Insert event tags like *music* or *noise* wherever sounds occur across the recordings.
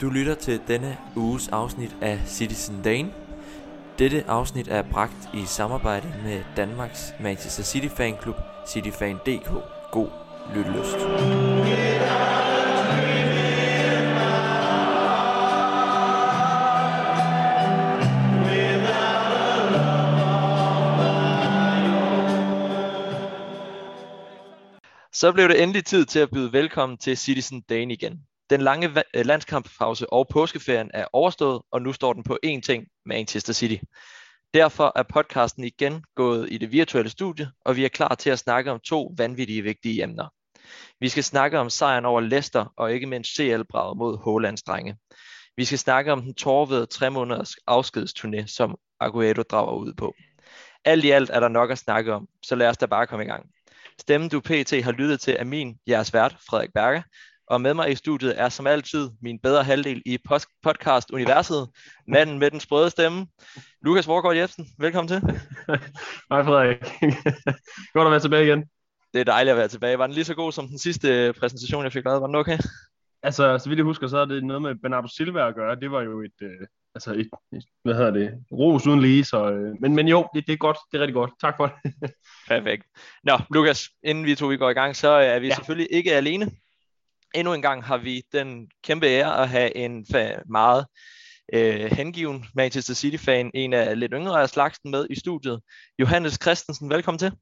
Du lytter til denne uges afsnit af Citizen Dane. Dette afsnit er bragt i samarbejde med Danmarks Manchester City Fanklub, cityfan.dk. God lyttelyst. Så blev det endelig tid til at byde velkommen til Citizen Dane igen. Den lange øh, landskamppause og påskeferien er overstået, og nu står den på én ting, Manchester City. Derfor er podcasten igen gået i det virtuelle studie, og vi er klar til at snakke om to vanvittige vigtige emner. Vi skal snakke om sejren over Leicester, og ikke mindst CL-braget mod Hålands drenge. Vi skal snakke om den tårvede tre måneders afskedsturné, som Aguero drager ud på. Alt i alt er der nok at snakke om, så lad os da bare komme i gang. Stemmen du pt. har lyttet til er min, jeres vært, Frederik Berger, og med mig i studiet er som altid min bedre halvdel i post- podcast-universet, manden med den sprøde stemme, Lukas Vorgård Jebsen. Velkommen til. *laughs* Hej Frederik. *laughs* Godt at være tilbage igen. Det er dejligt at være tilbage. Var den lige så god som den sidste præsentation, jeg fik lavet? Var den okay? Altså, så vidt jeg husker, så er det noget med Bernardo Silva at gøre. Det var jo et, øh, altså et, et, hvad hedder det, ros uden lige, så, øh, men, men jo, det, det er godt, det er rigtig godt. Tak for det. *laughs* Perfekt. Nå, Lukas, inden vi to vi går i gang, så er vi. Ja. selvfølgelig ikke alene. Endnu en gang har vi den kæmpe ære at have en meget øh, hengiven Manchester City-fan, en af lidt yngre af slagsen med i studiet. Johannes Christensen, velkommen til.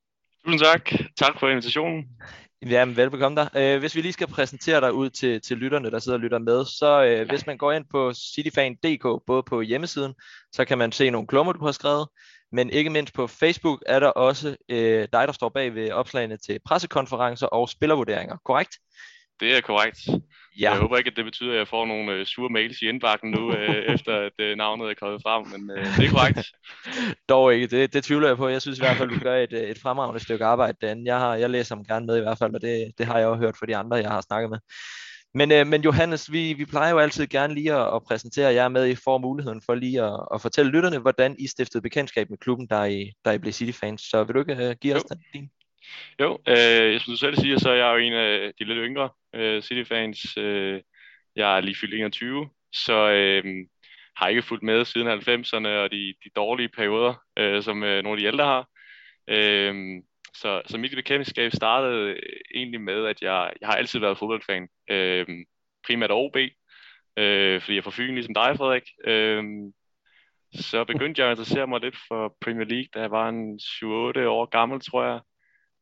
Tusind tak. Tak for invitationen. Jamen, velbekomme dig. Øh, hvis vi lige skal præsentere dig ud til, til lytterne, der sidder og lytter med, så øh, hvis man går ind på cityfan.dk, både på hjemmesiden, så kan man se nogle klummer, du har skrevet, men ikke mindst på Facebook er der også øh, dig, der står bag ved opslagene til pressekonferencer og spillervurderinger, korrekt? Det er korrekt. Ja, Jeg håber ikke, at det betyder, at jeg får nogle øh, sure mails i indbakken nu, øh, *laughs* efter at øh, navnet er kommet frem, men øh, det er korrekt. *laughs* dog ikke. Det, det tvivler jeg på. Jeg synes i hvert fald, du gør et, øh, et fremragende stykke arbejde derinde. Jeg, har, jeg læser dem gerne med i hvert fald, og det, det har jeg også hørt fra de andre, jeg har snakket med. Men, øh, men Johannes, vi, vi plejer jo altid gerne lige at, at præsentere jer med, I får muligheden for lige at, at fortælle lytterne, hvordan I stiftede bekendtskab med klubben, der I, der I blev City-fans. Så vil du ikke uh, give os den, din? Jo, øh, som du selv siger, så er jeg jo en af de lidt yngre øh, City-fans. Øh, jeg er lige fyldt 21, så øh, har ikke fulgt med siden 90'erne og de, de dårlige perioder, øh, som øh, nogle af de ældre har. Øh, så, så mit bekendtskab startede øh, egentlig med, at jeg, jeg har altid været fodboldfan. Øh, primært OB, øh, fordi jeg er fra Fyn, ligesom dig, Frederik. Øh, så begyndte jeg at interessere mig lidt for Premier League, da jeg var en 7-8 år gammel, tror jeg.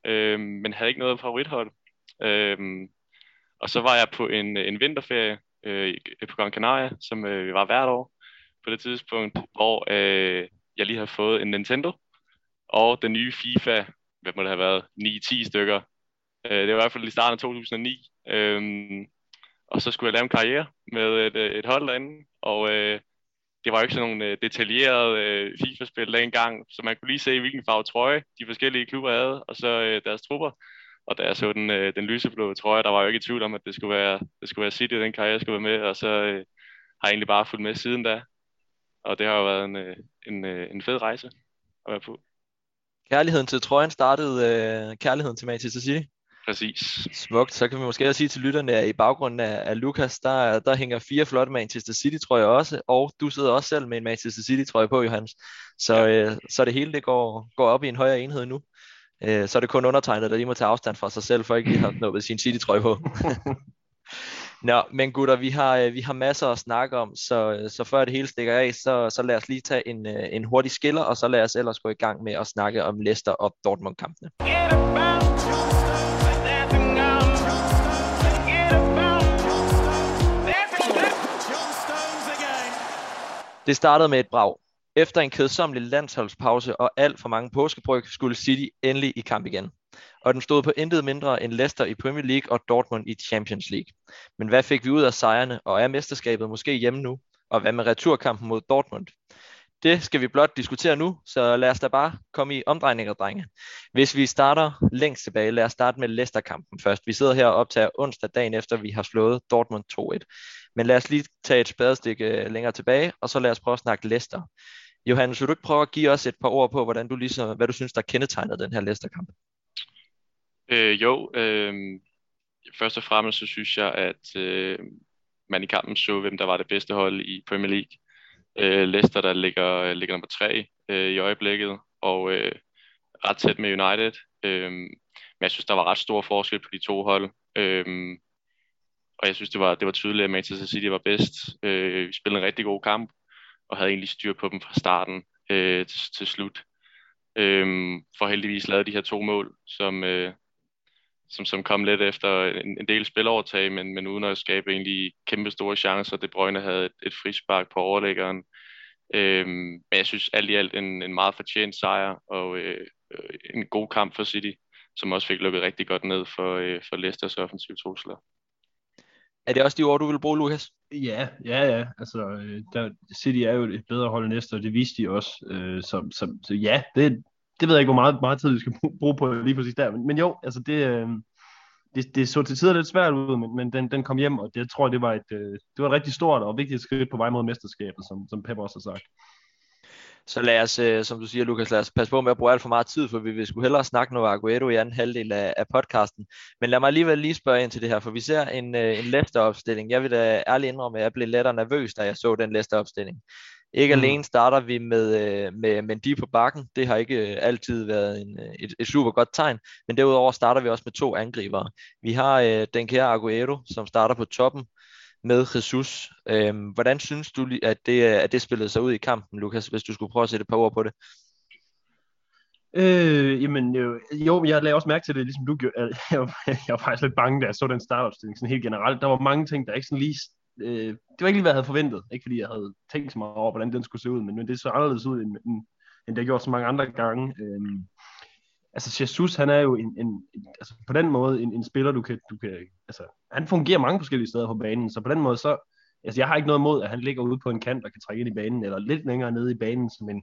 Øh, men havde ikke noget favorithold. Øh, og så var jeg på en, en vinterferie øh, i- på Gran Canaria, som øh, var hvert år på det tidspunkt, hvor øh, jeg lige havde fået en Nintendo og den nye FIFA, hvad må det have været, 9-10 stykker. Øh, det var i hvert fald i starten af 2009. Øh, og så skulle jeg lave en karriere med et, øh, et hold derinde, og øh, det var jo ikke sådan nogle øh, detaljerede øh, FIFA-spil dengang, så man kunne lige se, hvilken farve trøje de forskellige klubber havde, og så øh, deres trupper. Og da jeg så den, øh, den lyseblå trøje, der var jeg jo ikke i tvivl om, at det skulle være, det skulle være City, den karriere skulle være med, og så øh, har jeg egentlig bare fulgt med siden da. Og det har jo været en, øh, en, øh, en fed rejse at være på. Kærligheden til trøjen startede øh, kærligheden til Manchester City. Præcis. Smukt. Så kan vi måske også sige til lytterne, at i baggrunden af, af Lukas, der, der hænger fire flotte Manchester City trøjer også, og du sidder også selv med en Manchester City trøje på, Johannes. Så, øh, så det hele det går, går op i en højere enhed nu. Øh, så er det kun undertegnet, der lige må tage afstand fra sig selv, for ikke lige har nået sin City trøje på. *laughs* Nå, men gutter, vi har, øh, vi har masser at snakke om, så, øh, så før det hele stikker af, så, så lad os lige tage en, øh, en hurtig skiller, og så lad os ellers gå i gang med at snakke om Leicester og Dortmund-kampene. Det startede med et brag. Efter en kedsommelig landsholdspause og alt for mange påskebryg, skulle City endelig i kamp igen. Og den stod på intet mindre end Leicester i Premier League og Dortmund i Champions League. Men hvad fik vi ud af sejrene, og er mesterskabet måske hjemme nu? Og hvad med returkampen mod Dortmund? Det skal vi blot diskutere nu, så lad os da bare komme i omdrejninger, drenge. Hvis vi starter længst tilbage, lad os starte med Leicester-kampen først. Vi sidder her og optager onsdag dagen efter, vi har slået Dortmund 2-1. Men lad os lige tage et spadestik øh, længere tilbage, og så lad os prøve at snakke Leicester. Johannes, vil du ikke prøve at give os et par ord på, hvordan du ligesom, hvad du synes, der kendetegnede den her Leicester-kamp? Øh, jo, øh, først og fremmest så synes jeg, at øh, man i kampen så, hvem der var det bedste hold i Premier League. Øh, Leicester, der ligger, ligger nummer tre øh, i øjeblikket, og øh, ret tæt med United. Øh, men jeg synes, der var ret stor forskel på de to hold. Øh, og jeg synes, det var, det var tydeligt, at Manchester City var bedst. Øh, vi spillede en rigtig god kamp, og havde egentlig styr på dem fra starten øh, til, til slut. Øh, for heldigvis lavede de her to mål, som, øh, som, som kom lidt efter en, en del spilovertag, men, men uden at skabe egentlig kæmpe store chancer. De Bruyne havde et, et frispark på overlæggeren. Øhm, men jeg synes alt i alt en, en meget fortjent sejr, og øh, en god kamp for City, som også fik lukket rigtig godt ned for, øh, for Leicesters offensiv trusler. Er det også de ord, du vil bruge, Lukas? Ja, ja, ja. Altså, øh, der, City er jo et bedre hold end Leicester, og det viste de også. Øh, så, så, så ja, det, det ved jeg ikke, hvor meget, meget tid vi skal bruge på lige præcis der. Men, men jo, altså det, øh, det, det så til tider lidt svært ud, men, men den, den kom hjem, og det, jeg tror, det var, et, øh, det var et rigtig stort og vigtigt skridt på vej mod mesterskabet, som, som Pep også har sagt. Så lad os, øh, som du siger, Lukas, lad os passe på med at bruge alt for meget tid, for vi vil skulle hellere snakke noget Aguero i anden halvdel af, af podcasten. Men lad mig alligevel lige spørge ind til det her, for vi ser en, øh, en Leicester-opstilling. Jeg vil da ærligt indrømme, at jeg blev lettere nervøs, da jeg så den Leicester-opstilling. Ikke mm. alene starter vi med, øh, med Mendy på bakken. Det har ikke øh, altid været en, øh, et, et super godt tegn. Men derudover starter vi også med to angribere. Vi har øh, den kære Aguero, som starter på toppen med Jesus. Øhm, hvordan synes du, at det, at det spillede sig ud i kampen, Lukas, hvis du skulle prøve at sætte et par ord på det? Øh, jamen, jo, jo, jeg lagde også mærke til det, ligesom du gjorde. Jeg *laughs* var, jeg var faktisk lidt bange, da jeg så den startopstilling, sådan helt generelt. Der var mange ting, der ikke sådan lige øh, det var ikke lige, hvad jeg havde forventet. Ikke fordi jeg havde tænkt så meget over, hvordan den skulle se ud, men, men det så anderledes ud, end, end, end det har gjort så mange andre gange. Øh, altså Jesus, han er jo en, en, altså på den måde en, en spiller, du kan, du kan, altså han fungerer mange forskellige steder på banen, så på den måde så, altså jeg har ikke noget imod, at han ligger ude på en kant og kan trække ind i banen, eller lidt længere nede i banen som en,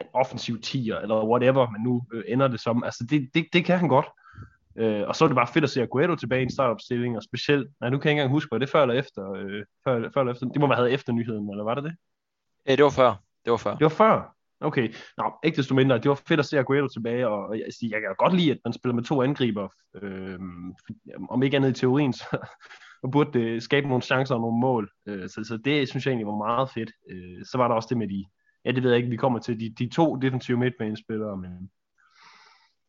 en offensiv tier, eller whatever men nu øh, ender det som. Altså det, det, det kan han godt. Øh, og så er det bare fedt at se Aguero tilbage i en startopstilling, og specielt, nej, nu kan jeg ikke engang huske, var det før eller efter, øh, før, før eller efter, det må være havde efter nyheden, eller var det det? Ja, det var før. Det var før. Det var før? Okay, Nå, ikke desto mindre, det var fedt at se Aguero tilbage, og, jeg, jeg kan godt lide, at man spiller med to angriber, øh, om ikke andet i teorien, så og burde det skabe nogle chancer og nogle mål, øh, så, så det synes jeg egentlig var meget fedt. Øh, så var der også det med de, ja det ved jeg ikke, vi kommer til, de, de to defensive midtbanespillere, men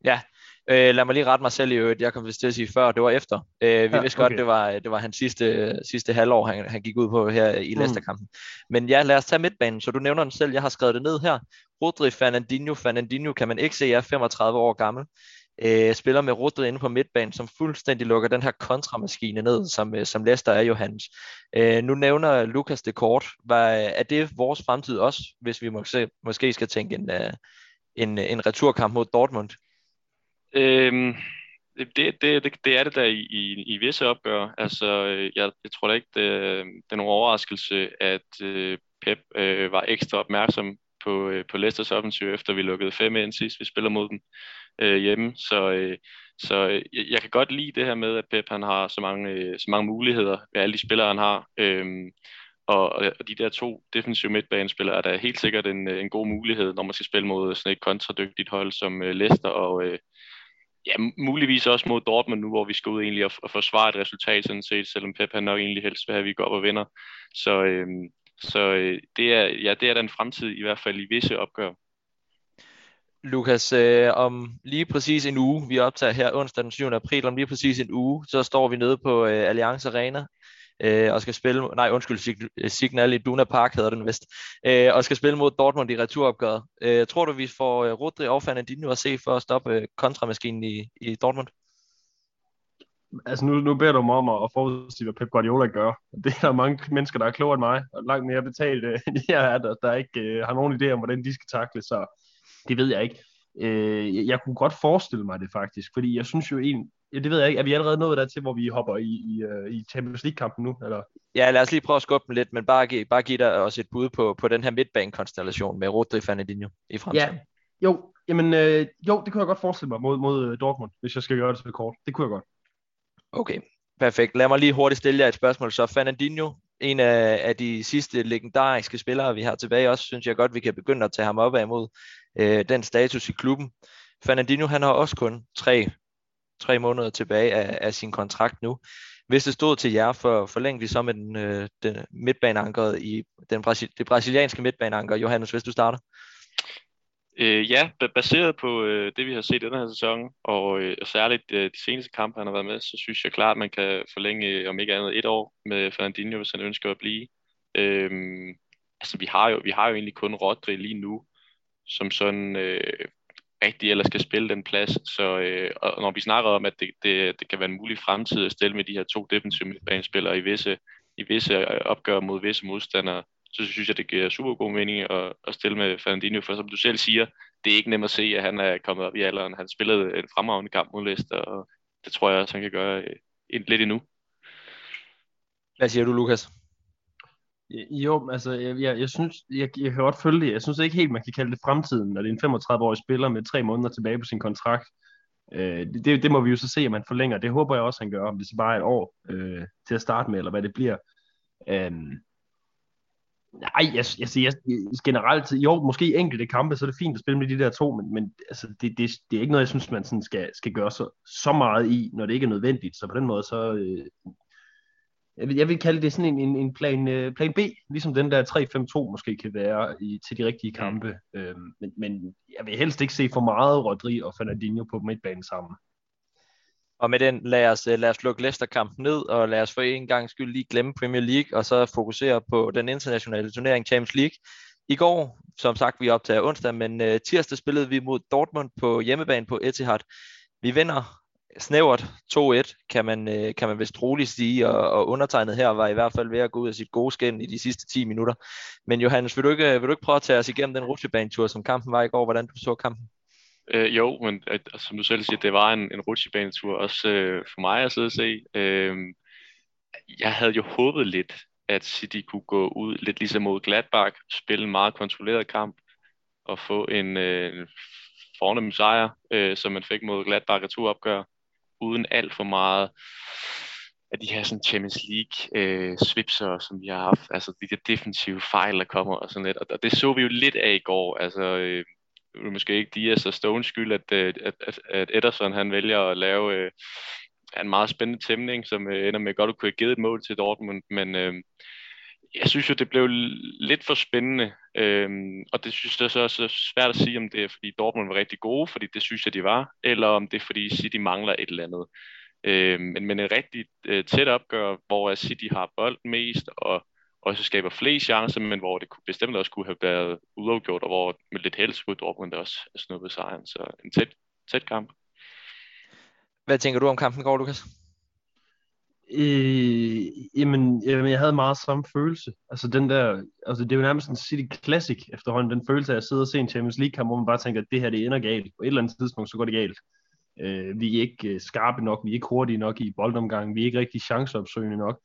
Ja, øh, lad mig lige rette mig selv i øvrigt. Jeg kom vist til at sige før, det var efter. Øh, vi ja, vidste okay. godt, det var, det var hans sidste, sidste halvår, han, han gik ud på her i mm. Leicester-kampen. Men ja, lad os tage midtbanen. Så du nævner den selv, jeg har skrevet det ned her. Rodri Fernandinho. Fernandinho kan man ikke se er 35 år gammel. Øh, spiller med Rodri inde på midtbanen, som fuldstændig lukker den her kontramaskine ned, som, øh, som Leicester er Johannes. Øh, nu nævner Lukas det kort. Hvad, er det vores fremtid også, hvis vi måske, måske skal tænke en, øh, en, en returkamp mod Dortmund? Øhm, det, det, det, det er det der i, i, i visse opgør. Altså, øh, jeg, jeg tror da ikke, det, øh, det er nogen overraskelse, at øh, Pep øh, var ekstra opmærksom på, øh, på Leicesters offensiv, efter vi lukkede fem ind sidst, vi spiller mod dem øh, hjemme. Så, øh, så øh, jeg kan godt lide det her med, at Pep han har så mange, øh, så mange muligheder ved alle de spillere, han har. Øh, og, og de der to defensive midtbanespillere er da helt sikkert en, øh, en god mulighed, når man skal spille mod sådan et kontradygtigt hold som øh, Leicester og, øh, ja, muligvis også mod Dortmund nu, hvor vi skal ud egentlig og, og forsvare et resultat sådan set, selvom Pep han nok egentlig helst vil have, at vi går op og vinder. Så, øh, så øh, det, er, ja, det er den fremtid i hvert fald i visse opgør. Lukas, øh, om lige præcis en uge, vi optager her onsdag den 7. april, om lige præcis en uge, så står vi nede på øh, Allianz Arena øh, og skal spille, nej undskyld, Signal i Duna Park hedder den vist, øh, og skal spille mod Dortmund i returopgøret. Øh, tror du, vi får øh, Rodri og Fernandinho at se for at stoppe øh, kontramaskinen i, i Dortmund? Altså nu, nu beder du mig om at, forudsige, hvad Pep Guardiola gør. *laughs* Det er der mange mennesker, der er klogere end mig, og langt mere betalt øh, end jeg er, der, der ikke øh, har nogen idé om, hvordan de skal takle, så det ved jeg ikke. Øh, jeg kunne godt forestille mig det faktisk, fordi jeg synes jo en, Ja, det ved jeg ikke. Er vi allerede nået der til, hvor vi hopper i, i, øh, i Champions League-kampen nu? Eller? Ja, lad os lige prøve at skubbe den lidt, men bare give, bare give dig også et bud på, på den her midtbanekonstellation med Rodri Fernandinho i fremtiden. Ja, jo, jamen, øh, jo, det kunne jeg godt forestille mig mod, mod øh, Dortmund, hvis jeg skal gøre det så kort. Det kunne jeg godt. Okay, perfekt. Lad mig lige hurtigt stille jer et spørgsmål. Så Fernandinho, en af, af de sidste legendariske spillere, vi har tilbage også, synes jeg godt, vi kan begynde at tage ham op af imod øh, den status i klubben. Fernandinho, han har også kun tre tre måneder tilbage af, af sin kontrakt nu. Hvis det stod til jer, for forlængte vi så med den, øh, den midtbaneankeret i den Brasil, det brasilianske midtbaneanker. Johannes, hvis du starter. Øh, ja, baseret på øh, det, vi har set i den her sæson, og, øh, og særligt øh, de seneste kampe, han har været med, så synes jeg klart, at man kan forlænge, øh, om ikke andet, et år med Fernandinho, hvis han ønsker at blive. Øh, altså, vi har, jo, vi har jo egentlig kun Rodri lige nu, som sådan øh, rigtig ellers skal spille den plads. Så øh, og når vi snakker om, at det, det, det kan være en mulig fremtid at stille med de her to defensive midtbanespillere i visse, i visse øh, opgør mod visse modstandere, så synes jeg, det giver super god mening at, at stille med Fernandinho, for som du selv siger, det er ikke nemt at se, at han er kommet op i alderen. Han spillede en fremragende kamp mod Leicester, og det tror jeg også, han kan gøre øh, lidt endnu. Hvad siger du, Lukas? Jo, altså, jeg, jeg, jeg synes, jeg, jeg kan godt følge det. Jeg synes ikke helt, man kan kalde det fremtiden, når det er en 35-årig spiller med tre måneder tilbage på sin kontrakt. Øh, det, det må vi jo så se, om man forlænger. Det håber jeg også, han gør, om det så bare er et år øh, til at starte med, eller hvad det bliver. Øh, Nej, jeg, jeg, jeg, jeg, generelt, jo, måske enkelte kampe, så er det fint at spille med de der to, men, men altså, det, det, det er ikke noget, jeg synes, man sådan skal, skal gøre så, så meget i, når det ikke er nødvendigt. Så på den måde, så... Øh, jeg, vil, jeg vil kalde det sådan en, en, en plan, øh, plan B, ligesom den der 3-5-2 måske kan være i, til de rigtige kampe. Øh, men, men jeg vil helst ikke se for meget Rodri og Fernandinho på midtbanen sammen. Og med den, lad os, øh, lad os lukke Leicester-kampen ned, og lad os for en gang skyld lige glemme Premier League, og så fokusere på den internationale turnering Champions League. I går, som sagt, vi optager onsdag, men uh, tirsdag spillede vi mod Dortmund på hjemmebane på Etihad. Vi vinder snævert 2-1, kan man, øh, kan man vist roligt sige, og, og undertegnet her var i hvert fald ved at gå ud af sit gode skin i de sidste 10 minutter. Men Johannes, vil du ikke, vil du ikke prøve at tage os igennem den rutsjebanetur, som kampen var i går, hvordan du så kampen? Øh, jo, men at, altså, som du selv siger, det var en, en rutsjebanetur også øh, for mig at sidde og se. Øh, jeg havde jo håbet lidt, at City kunne gå ud lidt ligesom mod Gladbach, spille en meget kontrolleret kamp og få en, øh, en fornem sejr, øh, som man fik mod Gladbach returopgør, uden alt for meget af de her sådan Champions League øh, svipser, som vi har haft, altså de der defensive fejl, der kommer og sådan lidt, og, og det så vi jo lidt af i går, altså øh, det er måske ikke Dias og Stones skyld, at, øh, at, at, at Ederson han vælger at lave øh, en meget spændende tæmning, som øh, ender med godt at kunne have givet et mål til Dortmund, men øh, jeg synes jo, det blev lidt for spændende, øh, og det synes jeg så er så svært at sige, om det er, fordi Dortmund var rigtig gode, fordi det synes jeg, de var, eller om det er, fordi City mangler et eller andet. Øhm, men, men et rigtig øh, tæt opgør, hvor City har bold mest, og også skaber flere chancer, men hvor det kunne, bestemt også kunne have været uafgjort, og hvor med lidt held skulle Dortmund også snuppe sejren. Så en tæt, tæt kamp. Hvad tænker du om kampen går, Lukas? Øh, jamen, jamen, jeg havde meget samme følelse. Altså den der, altså det er jo nærmest en City Classic efterhånden, den følelse af at sidde og se en Champions League kamp, hvor man bare tænker, at det her det ender galt. På et eller andet tidspunkt, så går det galt. Øh, vi er ikke øh, skarpe nok, vi er ikke hurtige nok i boldomgangen, vi er ikke rigtig chanceopsøgende nok.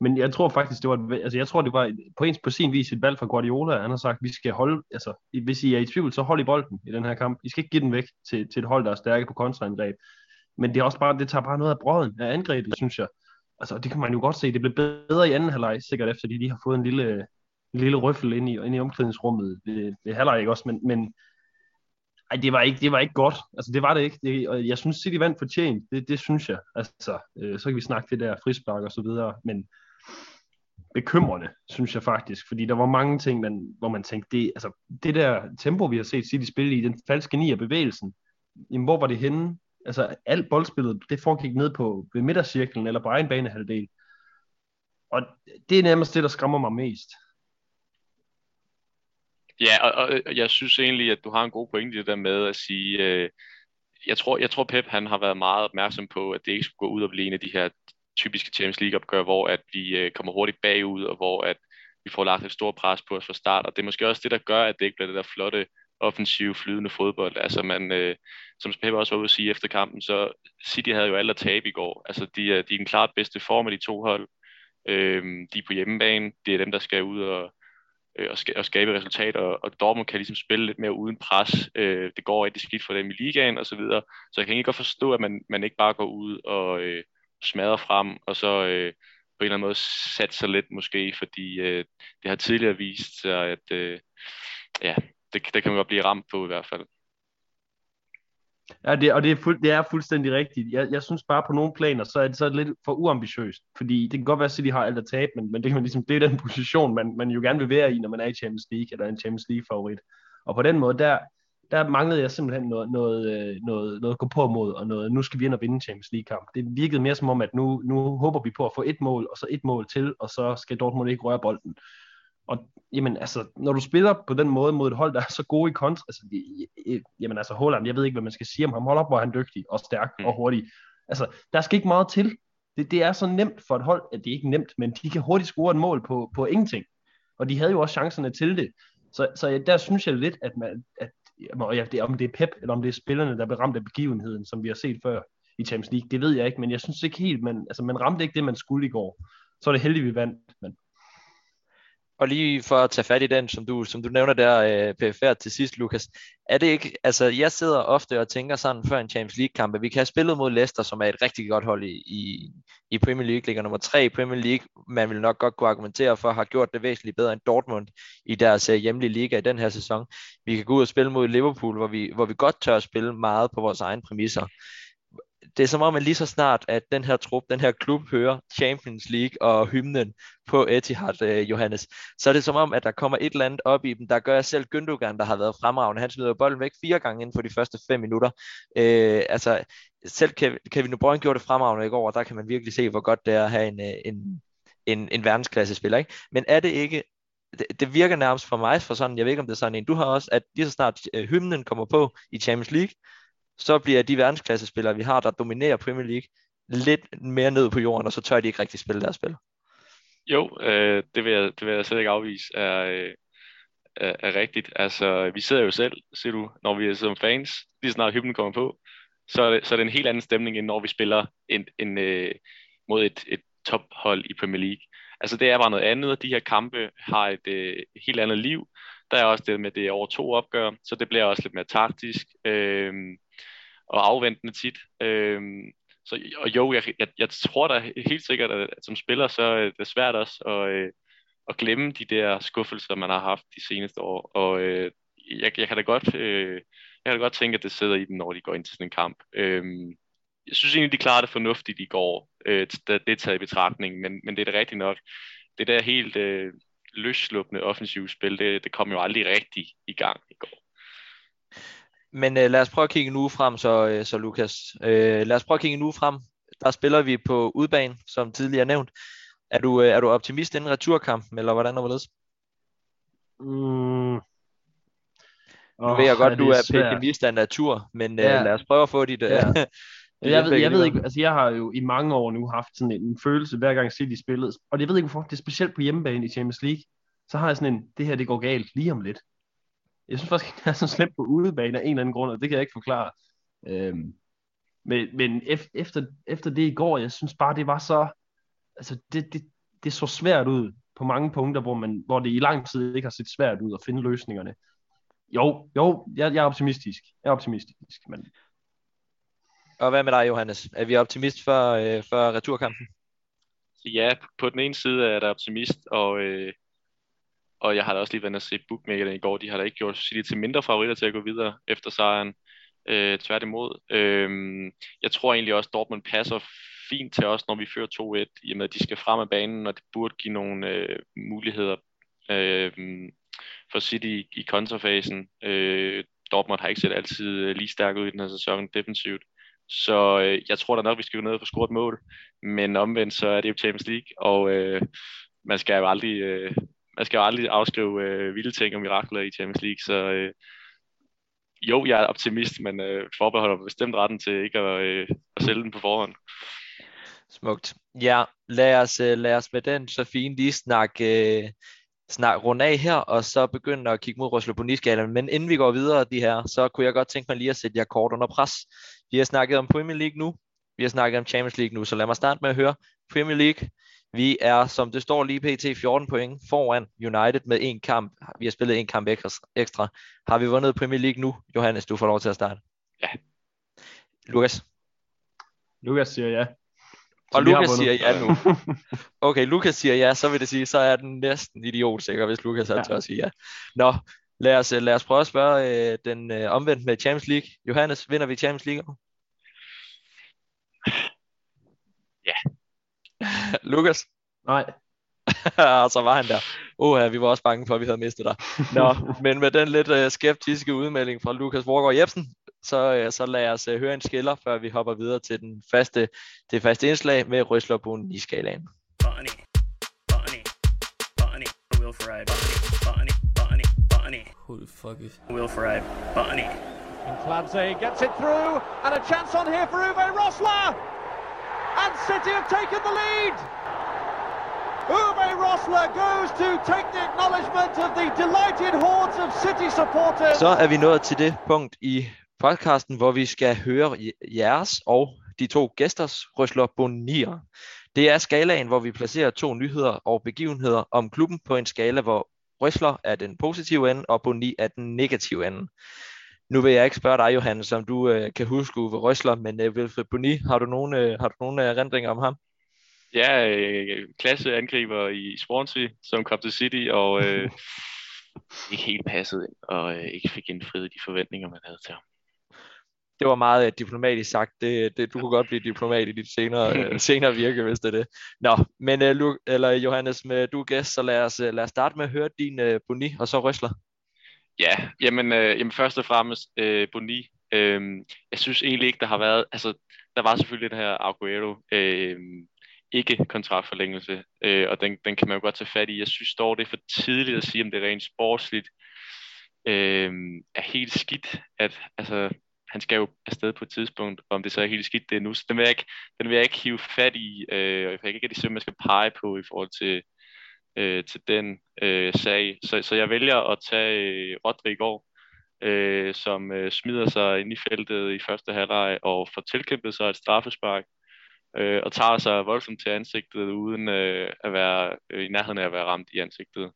Men jeg tror faktisk, det var, et, altså jeg tror, det var på, ens, på sin vis et valg fra Guardiola. Han har sagt, vi skal holde, altså hvis I er i tvivl, så hold i bolden i den her kamp. I skal ikke give den væk til, til et hold, der er stærke på kontraangreb. Men det, er også bare, det tager bare noget af brøden af angrebet, synes jeg. Altså, det kan man jo godt se. Det blev bedre i anden halvleg, sikkert efter de lige har fået en lille, en lille røffel ind i, ind i omklædningsrummet ved, ved halvleg, ikke også? Men, men ej, det var, ikke, det var ikke godt. Altså, det var det ikke. Det, og jeg synes, City vandt fortjent. Det, det synes jeg. Altså, øh, så kan vi snakke det der frispark og så videre. Men, bekymrende, synes jeg faktisk, fordi der var mange ting, man, hvor man tænkte, det, altså, det der tempo, vi har set City spille i, den falske ni af bevægelsen, jamen, hvor var det henne? Altså, alt boldspillet, det foregik ned på ved midtercirklen eller på egen banehalvdel. Og det er nærmest det, der skræmmer mig mest. Ja, og, og jeg synes egentlig, at du har en god pointe i det der med at sige, øh, jeg tror, jeg tror Pep han har været meget opmærksom på, at det ikke skulle gå ud og blive en af de her typiske Champions League opgør, hvor at vi øh, kommer hurtigt bagud, og hvor at vi får lagt et stort pres på os fra start, og det er måske også det, der gør, at det ikke bliver det der flotte, offensive, flydende fodbold. Altså man, øh, som Pep også var ude at sige efter kampen, så City havde jo alt at tabe i går. Altså de, er, de er den klart bedste form af de to hold. Øh, de er på hjemmebane, det er dem, der skal ud og, øh, og, og skabe resultater, og Dortmund kan ligesom spille lidt mere uden pres. Øh, det går rigtig skidt for dem i ligaen og så videre. Så jeg kan ikke godt forstå, at man, man ikke bare går ud og, øh, smadrer frem, og så øh, på en eller anden måde sat sig lidt måske, fordi øh, det har tidligere vist sig, at øh, ja, det, det kan man godt blive ramt på i hvert fald. Ja, det, og det er, fuld, det er fuldstændig rigtigt. Jeg, jeg synes bare på nogle planer, så er det så lidt for uambitiøst. Fordi det kan godt være, at City har alt at tabe, men, men det, kan man ligesom, det er den *laughs* position, man, man jo gerne vil være i, når man er i Champions League, eller en Champions League-favorit. Og på den måde, der, der manglede jeg simpelthen noget, noget, øh, noget, noget at gå på mod, og noget, nu skal vi ind og vinde Champions League-kamp. Det virkede mere som om, at nu, nu håber vi på at få et mål, og så et mål til, og så skal Dortmund ikke røre bolden. Og jamen, altså, når du spiller på den måde mod et hold, der er så gode i kontra, altså, jamen altså, Holland, jeg ved ikke, hvad man skal sige om ham. Hold op, hvor han dygtig og stærk mm. og hurtig. Altså, der skal ikke meget til. Det, det er så nemt for et hold, at det er ikke nemt, men de kan hurtigt score et mål på, på ingenting. Og de havde jo også chancerne til det. Så, så der synes jeg lidt, at, man, at ja, det, om det er Pep, eller om det er spillerne, der bliver ramt af begivenheden, som vi har set før i Champions League, det ved jeg ikke, men jeg synes ikke helt, man, altså, man ramte ikke det, man skulle i går. Så er det heldigt, vi vandt, men og lige for at tage fat i den, som du, som du nævner der, øh, PFR til sidst, Lukas. Er det ikke, altså jeg sidder ofte og tænker sådan før en Champions League-kamp, at vi kan have spillet mod Leicester, som er et rigtig godt hold i, i, i Premier League, ligger nummer tre i Premier League. Man vil nok godt kunne argumentere for har gjort det væsentligt bedre end Dortmund i deres øh, hjemlige liga i den her sæson. Vi kan gå ud og spille mod Liverpool, hvor vi, hvor vi godt tør at spille meget på vores egne præmisser det er som om, at lige så snart, at den her trup, den her klub hører Champions League og hymnen på Etihad, øh, Johannes, så er det som om, at der kommer et eller andet op i dem, der gør at selv Gündogan, der har været fremragende, han smider bolden væk fire gange inden for de første fem minutter. Øh, altså, selv Kevin De Bruyne gjorde det fremragende i går, og der kan man virkelig se, hvor godt det er at have en, øh, en, en, en verdensklasse spiller. Ikke? Men er det ikke det, det virker nærmest for mig for sådan, jeg ved ikke om det er sådan en, du har også, at lige så snart øh, hymnen kommer på i Champions League, så bliver de verdensklassespillere, vi har, der dominerer Premier League, lidt mere ned på jorden, og så tør de ikke rigtig spille deres spil. Jo, øh, det, vil jeg, det vil jeg slet ikke afvise er, øh, er, er rigtigt. Altså, vi sidder jo selv, siger du, når vi er som fans, lige snart hymnen kommer på, så er, det, så er det en helt anden stemning, end når vi spiller en, en, øh, mod et, et tophold i Premier League. Altså, det er bare noget andet, og de her kampe har et øh, helt andet liv. Der er også det med, det er over to opgør, så det bliver også lidt mere taktisk. Øh, og afventende tit. Øhm, så, og jo, jeg, jeg, jeg tror da helt sikkert, at, at som spiller, så øh, er det svært også at, øh, at glemme de der skuffelser, man har haft de seneste år. Og øh, jeg, jeg kan da godt... Øh, jeg kan da godt tænke, at det sidder i dem, når de går ind til sådan en kamp. Øhm, jeg synes egentlig, de klarede det fornuftigt i går, øh, det, det er taget i betragtning, men, men det er det rigtigt nok. Det der helt øh, løsslupende offensive spil, det, det kom jo aldrig rigtigt i gang i går. Men øh, lad os prøve at kigge en uge frem, så, øh, så Lukas. Øh, lad os prøve at kigge en uge frem. Der spiller vi på udbanen, som tidligere nævnt. Er du, øh, er du optimist inden returkampen, eller hvordan er det? Mm. Nu ved jeg godt, er du er pessimist af natur, men øh, ja. øh, lad os prøve at få dit... Øh, ja. *laughs* jeg, ved, jeg ved ikke, altså jeg har jo i mange år nu haft sådan en, en følelse, hver gang City spillede, og jeg ved ikke hvorfor, det er specielt på hjemmebane i Champions League, så har jeg sådan en, det her det går galt lige om lidt. Jeg synes faktisk ikke, det er så slemt på udebane af en eller anden grund, og det kan jeg ikke forklare. Øhm, men men efter, efter det i går, jeg synes bare, det var så... Altså, det, det, det så svært ud på mange punkter, hvor, man, hvor det i lang tid ikke har set svært ud at finde løsningerne. Jo, jo, jeg, jeg er optimistisk. Jeg er optimistisk, men... Og hvad med dig, Johannes? Er vi optimist for, øh, for returkampen? Ja, på den ene side er der optimist, og øh, og jeg har da også lige været at se bookmakerne i går. De har da ikke gjort City til mindre favoritter til at gå videre efter sejren. Øh, tværtimod. Øh, jeg tror egentlig også, at Dortmund passer fint til os, når vi fører 2-1, i og med at de skal frem af banen, og det burde give nogle øh, muligheder øh, for City i, i kontrafasen. Øh, Dortmund har ikke set altid øh, lige stærk ud i den her sæson defensivt. Så øh, jeg tror da nok, vi skal gå ned og få scoret mål. Men omvendt, så er det jo Champions League, og øh, man skal jo aldrig øh, man skal jo aldrig afskrive øh, vilde ting og mirakler i Champions League, så øh, jo, jeg er optimist, men øh, forbeholder bestemt retten til ikke at, øh, at sælge den på forhånd. Smukt. Ja, lad os, øh, lad os med den så fint lige snakke, øh, snak, runde af her, og så begynde at kigge mod Roslo Men inden vi går videre de her, så kunne jeg godt tænke mig lige at sætte jer kort under pres. Vi har snakket om Premier League nu, vi har snakket om Champions League nu, så lad mig starte med at høre Premier League. Vi er, som det står lige pt. 14 point foran United med en kamp. Vi har spillet en kamp ekstra. Har vi vundet Premier League nu? Johannes, du får lov til at starte. Ja. Lukas? Lukas siger ja. Og Lukas siger ja nu. *laughs* Okay, Lukas siger ja, så vil det sige, så er den næsten idiot sikker, hvis Lukas har ja. til at sige ja. Nå, Lad os, lad os prøve at spørge øh, den øh, omvendt med Champions League. Johannes, vinder vi Champions League? *laughs* Lukas? Nej. *laughs* og så var han der. Åh, vi var også bange for, at vi havde mistet dig. *laughs* Nå, men med den lidt øh, skeptiske udmelding fra Lukas Vorgård Jebsen, så, øh, så lad os øh, høre en skiller, før vi hopper videre til den faste, det faste indslag med Røslerbuen i skalaen. Bonnie, Bonnie, Bonnie, Will Ferrari, Bonnie, Bonnie, Bonnie, Who the fuck is Will Ferrari, Bonnie. And Clancy gets it through, and a chance on here for Uwe Rosler! And City have taken the lead! Uwe Rosler goes to take the acknowledgement of the delighted hordes of City supporters. Så er vi nået til det punkt i podcasten, hvor vi skal høre jeres og de to gæsters Røsler Bonier. Det er skalaen, hvor vi placerer to nyheder og begivenheder om klubben på en skala, hvor Røsler er den positive ende, og Boni er den negative ende. Nu vil jeg ikke spørge dig, Johannes, som du øh, kan huske Uwe Røsler, men øh, Wilfred Boni, har du nogle, øh, har du nogle erindringer om ham? Ja, øh, klasse angriber i Swansea, som kom til City, og øh, *laughs* ikke helt passet ind, og øh, ikke fik indfriet de forventninger, man havde til ham det var meget uh, diplomatisk sagt. Det, det, du kunne godt blive diplomat i dit senere, uh, *laughs* senere virke, hvis det er det. Nå, men uh, Luke, eller Johannes, med, du er gæst, så lad os, uh, lad os starte med at høre din uh, Boni, og så Røsler. Ja, jamen, øh, jamen først og fremmest øh, Boni. Øh, jeg synes egentlig ikke, der har været, altså der var selvfølgelig det her Aguero, øh, ikke kontraktforlængelse, øh, og den, den kan man jo godt tage fat i. Jeg synes dog, det er for tidligt at sige, om det er rent sportsligt øh, er helt skidt, at altså, han skal jo afsted på et tidspunkt, og om det så er helt skidt det er nu. Så den vil jeg ikke, den vil jeg ikke hive fat i, øh, og jeg kan ikke rigtig man skal pege på i forhold til, øh, til den øh, sag. Så, så jeg vælger at tage øh, Rodri i går, øh, som øh, smider sig ind i feltet i første halvleg og får tilkæmpet sig et straffespark, øh, og tager sig voldsomt til ansigtet, uden øh, at være øh, i nærheden af at være ramt i ansigtet.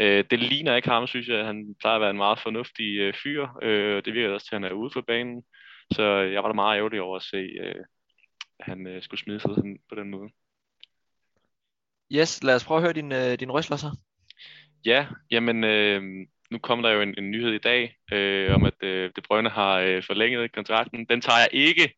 Øh, det ligner ikke ham, synes jeg. Han plejer at være en meget fornuftig øh, fyr. Øh, det virker også til, at han er ude for banen. Så jeg var da meget ærgerlig over at se, øh, at han øh, skulle smide sig på den måde. Yes, lad os prøve at høre din, øh, din røsler så. Ja, jamen øh, nu kommer der jo en, en nyhed i dag øh, om, at øh, De Bruyne har øh, forlænget kontrakten. Den tager jeg ikke.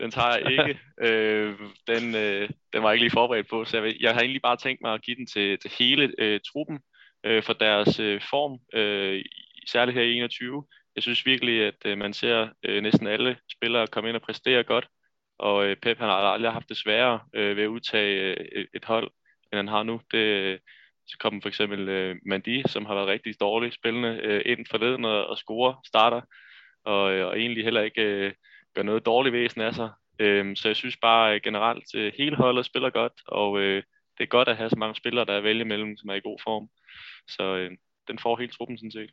Den tager jeg ikke. *laughs* øh, den, øh, den var jeg ikke lige forberedt på, så jeg, jeg har egentlig bare tænkt mig at give den til, til hele øh, truppen øh, for deres øh, form, øh, særligt her i 21. Jeg synes virkelig, at øh, man ser øh, næsten alle spillere komme ind og præstere godt, og øh, Pep han har aldrig haft det sværere øh, ved at udtage øh, et hold, end han har nu. Det, så kom for eksempel øh, Mandi, som har været rigtig dårlig spillende øh, ind forleden og, og score starter, og, øh, og egentlig heller ikke øh, gør noget dårligt væsen af sig. Øh, så jeg synes bare øh, generelt, øh, hele holdet spiller godt, og øh, det er godt at have så mange spillere, der er vælge mellem, som er i god form. Så øh, den får hele truppen sådan set.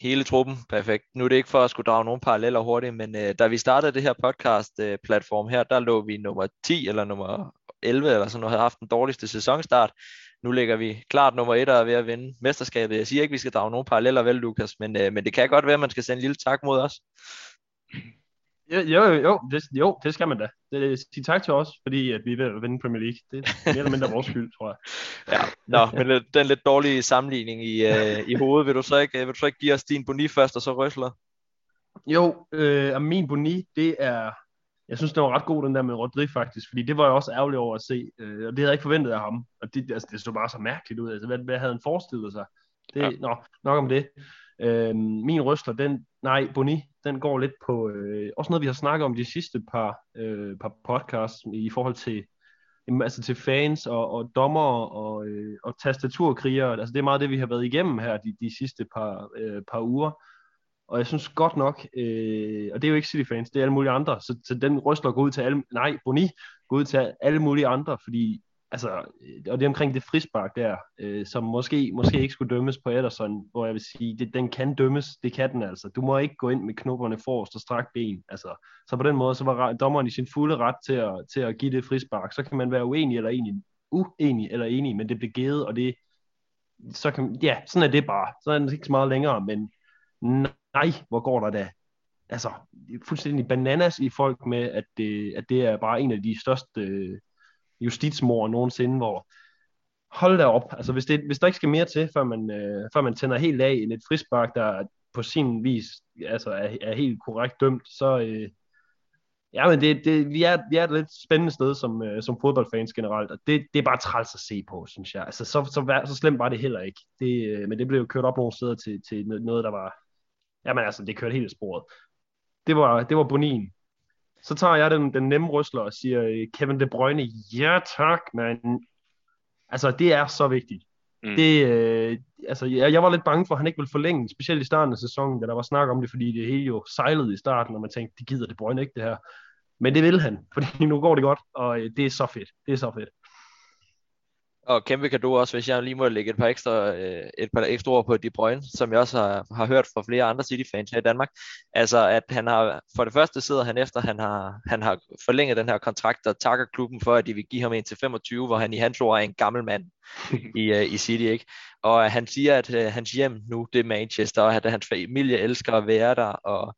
Hele truppen, perfekt. Nu er det ikke for at skulle drage nogle paralleller hurtigt, men øh, da vi startede det her podcast-platform øh, her, der lå vi nummer 10 eller nummer 11 eller sådan noget, havde haft den dårligste sæsonstart. Nu ligger vi klart nummer 1 og er ved at vinde mesterskabet. Jeg siger ikke, at vi skal drage nogle paralleller vel, Lukas, men, øh, men det kan godt være, at man skal sende en lille tak mod os. Jo, jo, jo, det, jo, det skal man da. Det, sige tak til os, fordi at vi er ved at vinde Premier League. Det er mere eller mindre vores skyld, tror jeg. *laughs* Ja, nå, men den lidt dårlige sammenligning i, uh, i hovedet, vil du, så ikke, vil du så ikke give os din boni først, og så røsler? Jo, øh, min boni, det er, jeg synes, det var ret god, den der med Rodri faktisk, fordi det var jeg også ærgerlig over at se, øh, og det havde jeg ikke forventet af ham, og det, altså, det så bare så mærkeligt ud, altså, hvad, hvad havde han forestillet sig? Det, ja. nå, nok om det. Øh, min røsler, den, nej, Boni, den går lidt på, øh, også noget vi har snakket om de sidste par, øh, par podcasts i forhold til, altså til fans og, og dommer og, øh, og tastaturkrigere. Altså det er meget det, vi har været igennem her de, de sidste par, øh, par uger. Og jeg synes godt nok, øh, og det er jo ikke City-fans, det er alle mulige andre, så, så den røsler går ud til alle, nej, Boni går ud til alle mulige andre, fordi altså, øh, og det er omkring det frispark der, øh, som måske, måske ikke skulle dømmes på Ederson, hvor jeg vil sige, det, den kan dømmes, det kan den altså. Du må ikke gå ind med knopperne forrest og strak ben. Altså, så på den måde, så var dommeren i sin fulde ret til at, til at give det frispark. Så kan man være uenig eller enig, uenig eller enig, men det blev givet, og det, så kan, ja, sådan er det bare. Så er det ikke så meget længere, men nej, hvor går der da altså, fuldstændig bananas i folk med, at det, at det er bare en af de største øh, justitsmord nogensinde, hvor hold da op. Altså, hvis, det, hvis der ikke skal mere til, før man, øh, før man tænder helt af end et frispark, der på sin vis altså, er, er helt korrekt dømt, så, øh, Ja, men det, det, vi, er, vi er et lidt spændende sted som, øh, som fodboldfans generelt, og det, det er bare træls at se på, synes jeg. Altså, så, så, så slemt var det heller ikke. Det, øh, men det blev jo kørt op nogle steder til, til noget, der var... Jamen altså, det kørte helt sporet. Det var, det var Bonin. Så tager jeg den, den nemme rysler og siger, Kevin De Bruyne, ja tak, men altså, det er så vigtigt. Mm. Det, øh, altså, jeg, jeg var lidt bange for, at han ikke ville forlænge, specielt i starten af sæsonen, da der var snak om det, fordi det hele jo sejlede i starten, og man tænkte, det gider De Bruyne ikke det her. Men det vil han, *laughs* fordi nu går det godt, og øh, det er så fedt. Det er så fedt. Og kæmpe kan du også, hvis jeg lige må lægge et par ekstra, øh, et par ekstra ord på De Bruyne, som jeg også har, har hørt fra flere andre City-fans her i Danmark. Altså, at han har, for det første sidder han efter, han har, han har forlænget den her kontrakt, og takker klubben for, at de vil give ham en til 25, hvor han i hans ord er en gammel mand *laughs* i, uh, i City, ikke? Og han siger, at uh, hans hjem nu, det er Manchester, og at hans familie elsker at være der, og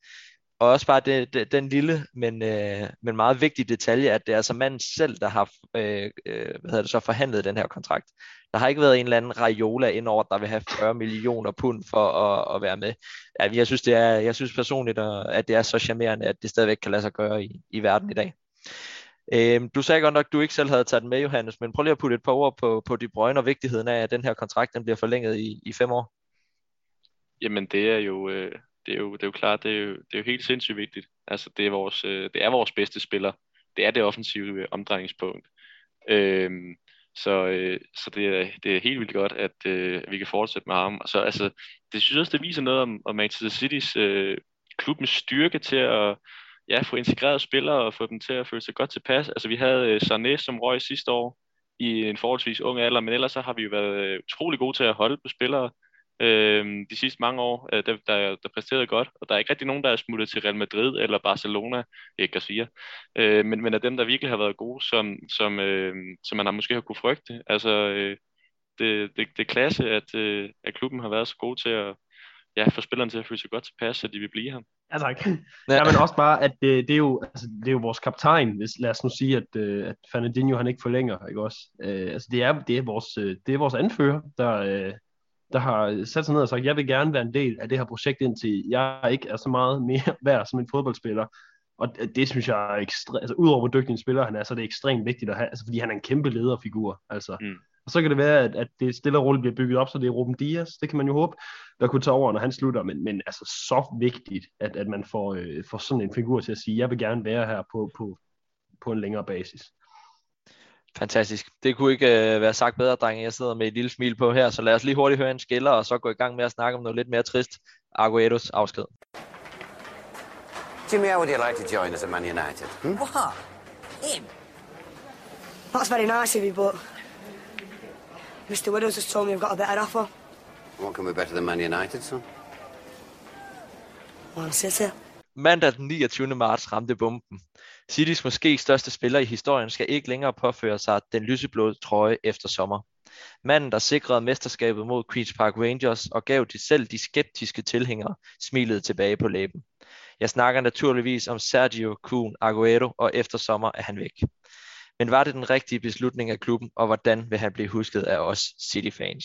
og også bare det, det, den lille, men, øh, men meget vigtige detalje, at det er altså manden selv, der har øh, øh hvad hedder det så, forhandlet den her kontrakt. Der har ikke været en eller anden Raiola indover, der vil have 40 millioner pund for at, at være med. Ja, jeg synes, det er, jeg synes personligt, øh, at det er så charmerende, at det stadigvæk kan lade sig gøre i, i verden i dag. Øh, du sagde godt nok, at du ikke selv havde taget den med, Johannes, men prøv lige at putte et par ord på, på De Bruyne og vigtigheden af, at den her kontrakt den bliver forlænget i, i fem år. Jamen, det er jo, øh, det er jo, det er jo klart, det er jo, det er jo helt sindssygt vigtigt. Altså, det er vores, øh, det er vores bedste spiller. Det er det offensive øh, omdrejningspunkt. Øhm, så, øh, så det, er, det er helt vildt godt, at, øh, vi kan fortsætte med ham. Og så, altså, det synes jeg også, det viser noget om, om Manchester City's øh, klubbens styrke til at ja, få integreret spillere og få dem til at føle sig godt tilpas. Altså, vi havde øh, Sané, som røg sidste år i en forholdsvis ung alder, men ellers så har vi jo været øh, utrolig gode til at holde på spillere øh, de sidste mange år, øh, der, der, der præsterede godt, og der er ikke rigtig nogen, der er smuttet til Real Madrid eller Barcelona, ikke Garcia, øh, men, men af dem, der virkelig har været gode, som, som, øh, som man har måske har kunne frygte. Altså, øh, det, det, det er klasse, at, øh, at klubben har været så god til at ja, få spillerne til at føle sig godt tilpas, så de vil blive her. Ja, tak. Ja, men også bare, at det, det, er jo, altså, det er jo vores kaptajn, hvis, lad os nu sige, at, øh, at Fernandinho han ikke forlænger, ikke også? Øh, altså, det er, det, er vores, øh, det er vores anfører, der, øh, der har sat sig ned og sagt, jeg vil gerne være en del af det her projekt, indtil jeg ikke er så meget mere *laughs* værd som en fodboldspiller. Og det synes jeg er ekstremt, altså udover hvor dygtig en spiller han er, så er det ekstremt vigtigt at have, altså fordi han er en kæmpe lederfigur. Altså. Mm. Og så kan det være, at, at det stille og roligt bliver bygget op, så det er Ruben Dias, det kan man jo håbe, der kunne tage over, når han slutter, men, men altså så vigtigt, at, at man får, øh, får sådan en figur til at sige, jeg vil gerne være her på, på, på en længere basis. Fantastisk. Det kunne ikke øh, være sagt bedre, drenge. Jeg sidder med et lille smil på her, så lad os lige hurtigt høre en skiller, og så gå i gang med at snakke om noget lidt mere trist. Agueros afsked. Jimmy, how would you like to join us at Man United? Hmm? What? Him? That's very nice of you, but Mr. Widows has told me I've got a better offer. What can be better than Man United, son? Man City. Mandag den 29. marts ramte bomben. Citys måske største spiller i historien skal ikke længere påføre sig den lyseblå trøje efter sommer. Manden, der sikrede mesterskabet mod Queen's Park Rangers og gav de selv de skeptiske tilhængere smilet tilbage på læben. Jeg snakker naturligvis om Sergio Kun Aguero, og efter sommer er han væk. Men var det den rigtige beslutning af klubben, og hvordan vil han blive husket af os City-fans?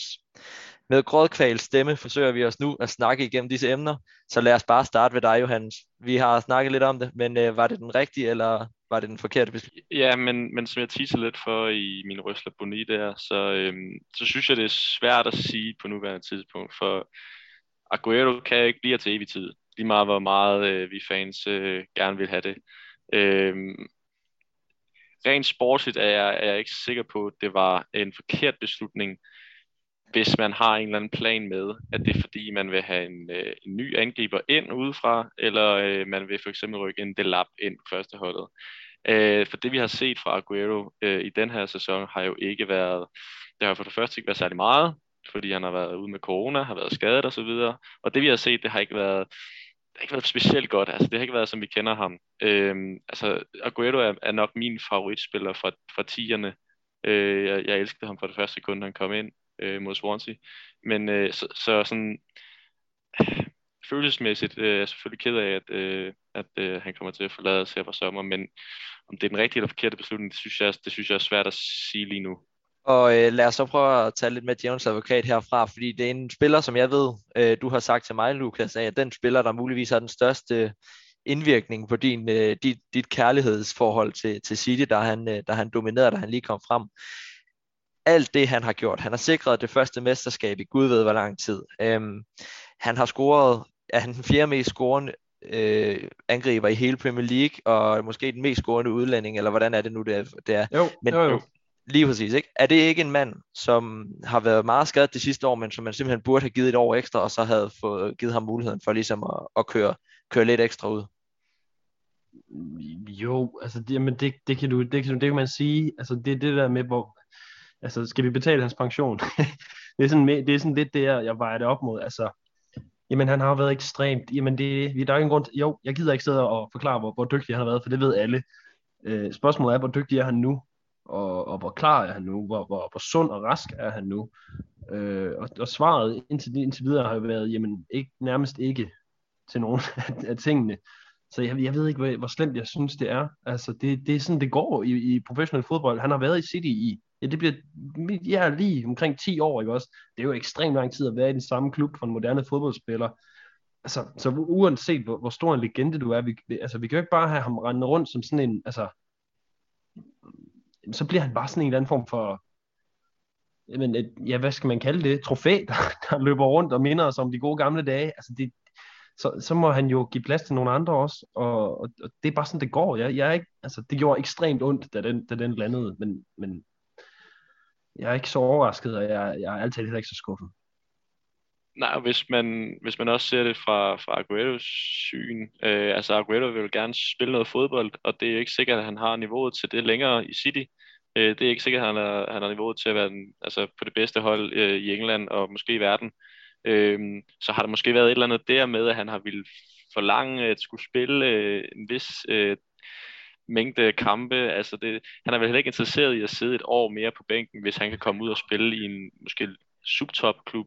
Med grådkval stemme forsøger vi os nu at snakke igennem disse emner, så lad os bare starte ved dig, Johannes. Vi har snakket lidt om det, men øh, var det den rigtige, eller var det den forkerte beslutning? Ja, men, men som jeg teaser lidt for i min røsler boni der, så, øhm, så synes jeg, det er svært at sige på nuværende tidspunkt, for Aguero kan ikke blive til evig tid. Lige meget, hvor meget øh, vi fans øh, gerne vil have det. Øhm, rent sportsligt er jeg, er jeg ikke sikker på, at det var en forkert beslutning, hvis man har en eller anden plan med, at det er fordi, man vil have en, øh, en ny angriber ind udefra, eller øh, man vil for eksempel rykke en Delap ind på første holdet. Øh, for det vi har set fra Aguero øh, i den her sæson har jo ikke været, det har for det første ikke været særlig meget, fordi han har været ude med corona, har været skadet osv. Og, og det vi har set, det har ikke været, det har ikke været specielt godt. Altså, det har ikke været, som vi kender ham. Øhm, altså, Aguero er, er nok min favoritspiller fra, fra tierne. Øh, jeg, jeg elskede ham fra det første sekund, han kom ind øh, mod Swansea. Men øh, så, så sådan *sighs* følelsesmæssigt øh, er jeg selvfølgelig ked af, at, øh, at øh, han kommer til at forlade os her for sommer, men om det er den rigtige eller forkerte beslutning, det synes jeg, det synes jeg er svært at sige lige nu. Og øh, lad os så prøve at tage lidt med Jones advokat herfra, fordi det er en spiller, som jeg ved, øh, du har sagt til mig, Lukas, at den spiller, der muligvis har den største indvirkning på din, øh, dit, dit kærlighedsforhold til, til City, da han, øh, da han dominerede, da han lige kom frem. Alt det, han har gjort. Han har sikret det første mesterskab i Gud ved hvor lang tid. Øhm, han har scoret, er han den fjerde mest scorende øh, angriber i hele Premier League, og måske den mest scorende udlænding, eller hvordan er det nu, det er? Det er. Jo, Men, jo, jo. Lige præcis, ikke? Er det ikke en mand, som har været meget skadet de sidste år, men som man simpelthen burde have givet et år ekstra, og så havde fået, givet ham muligheden for ligesom at, at køre, køre lidt ekstra ud? Jo, altså det, jamen det, det, kan du, det, kan du, det kan man sige, altså det er det der med, hvor, altså skal vi betale hans pension? *laughs* det, er sådan, det er sådan lidt det, jeg jeg vejer det op mod, altså, jamen han har været ekstremt, jamen det, vi- der er ingen grund, til- jo, jeg gider ikke sidde og forklare, hvor, hvor dygtig han har været, for det ved alle. Øh, spørgsmålet er, hvor dygtig er han nu, og, og hvor klar er han nu, hvor, hvor, hvor sund og rask er han nu, øh, og, og svaret indtil, indtil videre har jo været, jamen ikke, nærmest ikke til nogen *laughs* af, af tingene. Så jeg, jeg ved ikke, hvor, hvor slemt jeg synes, det er. Altså, det, det er sådan, det går i, i professionel fodbold. Han har været i City i, ja, det bliver ja, lige omkring 10 år, ikke også? Det er jo ekstremt lang tid at være i den samme klub for en moderne fodboldspiller. Altså, så uanset hvor, hvor stor en legende du er, vi, vi- altså, vi kan jo ikke bare have ham rendende rundt som sådan en, altså, så bliver han bare sådan en eller anden form for, jamen, et, ja, hvad skal man kalde det? Trofæ, *laughs* der, der løber rundt og minder os om de gode gamle dage. Altså, det, så, så må han jo give plads til nogle andre også, og, og, og det er bare sådan, det går. Jeg, jeg er ikke, altså, det gjorde ekstremt ondt, da den, da den landede, men, men jeg er ikke så overrasket, og jeg, jeg er altid heller ikke så skuffet. Nej, og hvis man, hvis man også ser det fra, fra Agueros syn, øh, altså Aguero vil gerne spille noget fodbold, og det er ikke sikkert, at han har niveauet til det længere i City. Øh, det er ikke sikkert, at han har, han har niveauet til at være den, altså på det bedste hold øh, i England og måske i verden. Øh, så har der måske været et eller andet der med, at han har ville forlange at skulle spille øh, en vis øh, mængde kampe. Altså det, han er vel heller ikke interesseret i at sidde et år mere på bænken, hvis han kan komme ud og spille i en måske subtop-klub.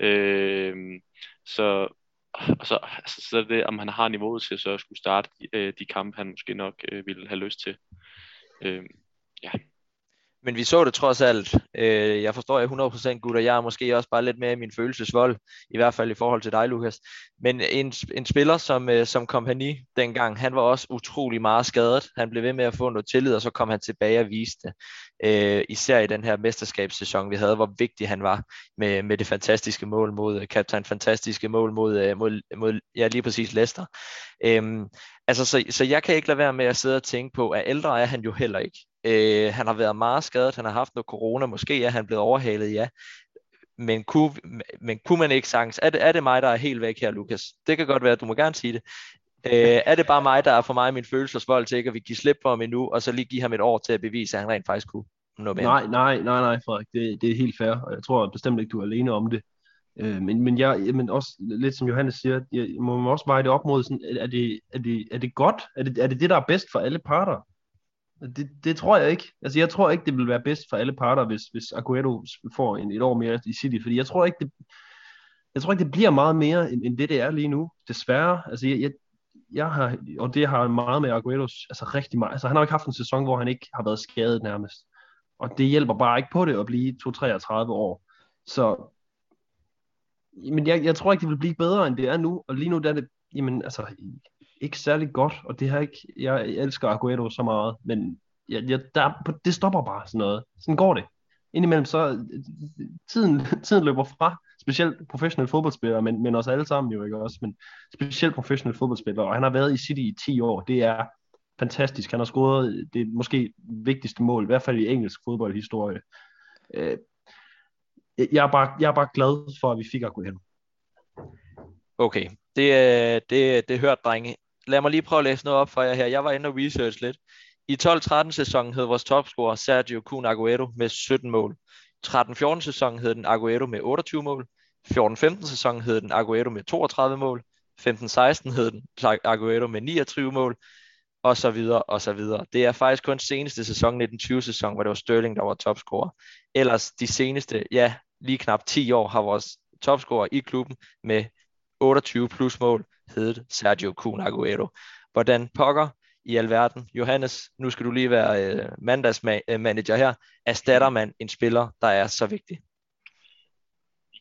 Øh, så, og så, altså, så er det, om han har niveauet til så at skulle starte de, øh, de kampe, han måske nok øh, ville have lyst til. Øh, men vi så det trods alt. Øh, jeg forstår jer 100% gutter, jeg er måske også bare lidt mere i min følelsesvold, i hvert fald i forhold til dig, Lukas. Men en, en spiller som, øh, som kompagni dengang, han var også utrolig meget skadet. Han blev ved med at få noget tillid, og så kom han tilbage og viste det. Øh, især i den her mesterskabssæson, vi havde, hvor vigtig han var med, med det fantastiske mål mod, øh, kaptajn fantastiske mål mod, øh, mod, mod ja, lige præcis Leicester. Øh, altså, så, så jeg kan ikke lade være med at sidde og tænke på, at ældre er han jo heller ikke. Øh, han har været meget skadet, han har haft noget corona, måske er han blevet overhalet, ja. Men kunne, men kunne man ikke sagtens, er det, er det mig, der er helt væk her, Lukas? Det kan godt være, du må gerne sige det. Øh, er det bare mig, der er for mig min følelsesvold til ikke at vi give slip på ham endnu, og så lige give ham et år til at bevise, at han rent faktisk kunne noget mere? Nej, nej, nej, nej, Frederik, det, det er helt fair, og jeg tror bestemt ikke, du er alene om det. Øh, men, men, jeg, men også lidt som Johannes siger, jeg må man også veje det op mod, sådan, er, det, er, det, er det godt? Er det, er det det, der er bedst for alle parter? Det, det tror jeg ikke. Altså, jeg tror ikke, det vil være bedst for alle parter, hvis, hvis Aguero får en, et år mere i City, fordi jeg tror ikke, det, jeg tror ikke, det bliver meget mere, end, end det, det er lige nu. Desværre. Altså, jeg, jeg, jeg har, og det har meget med Agueros, altså rigtig meget. Altså, han har jo ikke haft en sæson, hvor han ikke har været skadet nærmest. Og det hjælper bare ikke på det at blive 2-33 år. Så, men jeg, jeg tror ikke, det vil blive bedre, end det er nu. Og lige nu der er det, jamen, altså, ikke særlig godt, og det har ikke, jeg elsker Aguero så meget, men jeg, jeg, der, det stopper bare sådan noget. Sådan går det. Indimellem så, tiden, *laughs* tiden løber fra, specielt professionelle fodboldspillere, men, men også alle sammen jo ikke også, men specielt professionelle fodboldspillere, og han har været i City i 10 år, det er fantastisk. Han har scoret det måske vigtigste mål, i hvert fald i engelsk fodboldhistorie. Øh, jeg, er bare, jeg er bare glad for, at vi fik Aguero. Okay, det, er- det, det hørt, drenge. Lad mig lige prøve at læse noget op for jer her. Jeg var inde og research lidt. I 12-13 sæsonen hed vores topscorer Sergio Kun Aguero med 17 mål. 13-14 sæsonen hed den Aguero med 28 mål. 14-15 sæsonen hed den Aguero med 32 mål. 15-16 hed den Aguero med 29 mål. Og så videre, og så videre. Det er faktisk kun seneste sæson, 1920 sæson, hvor det var Sterling, der var topscorer. Ellers de seneste, ja, lige knap 10 år har vores topscorer i klubben med 28 plus mål hed Sergio Kun Aguero. Hvordan pokker i alverden. Johannes, nu skal du lige være øh, mandagsmanager øh, her. Erstatter man en spiller, der er så vigtig?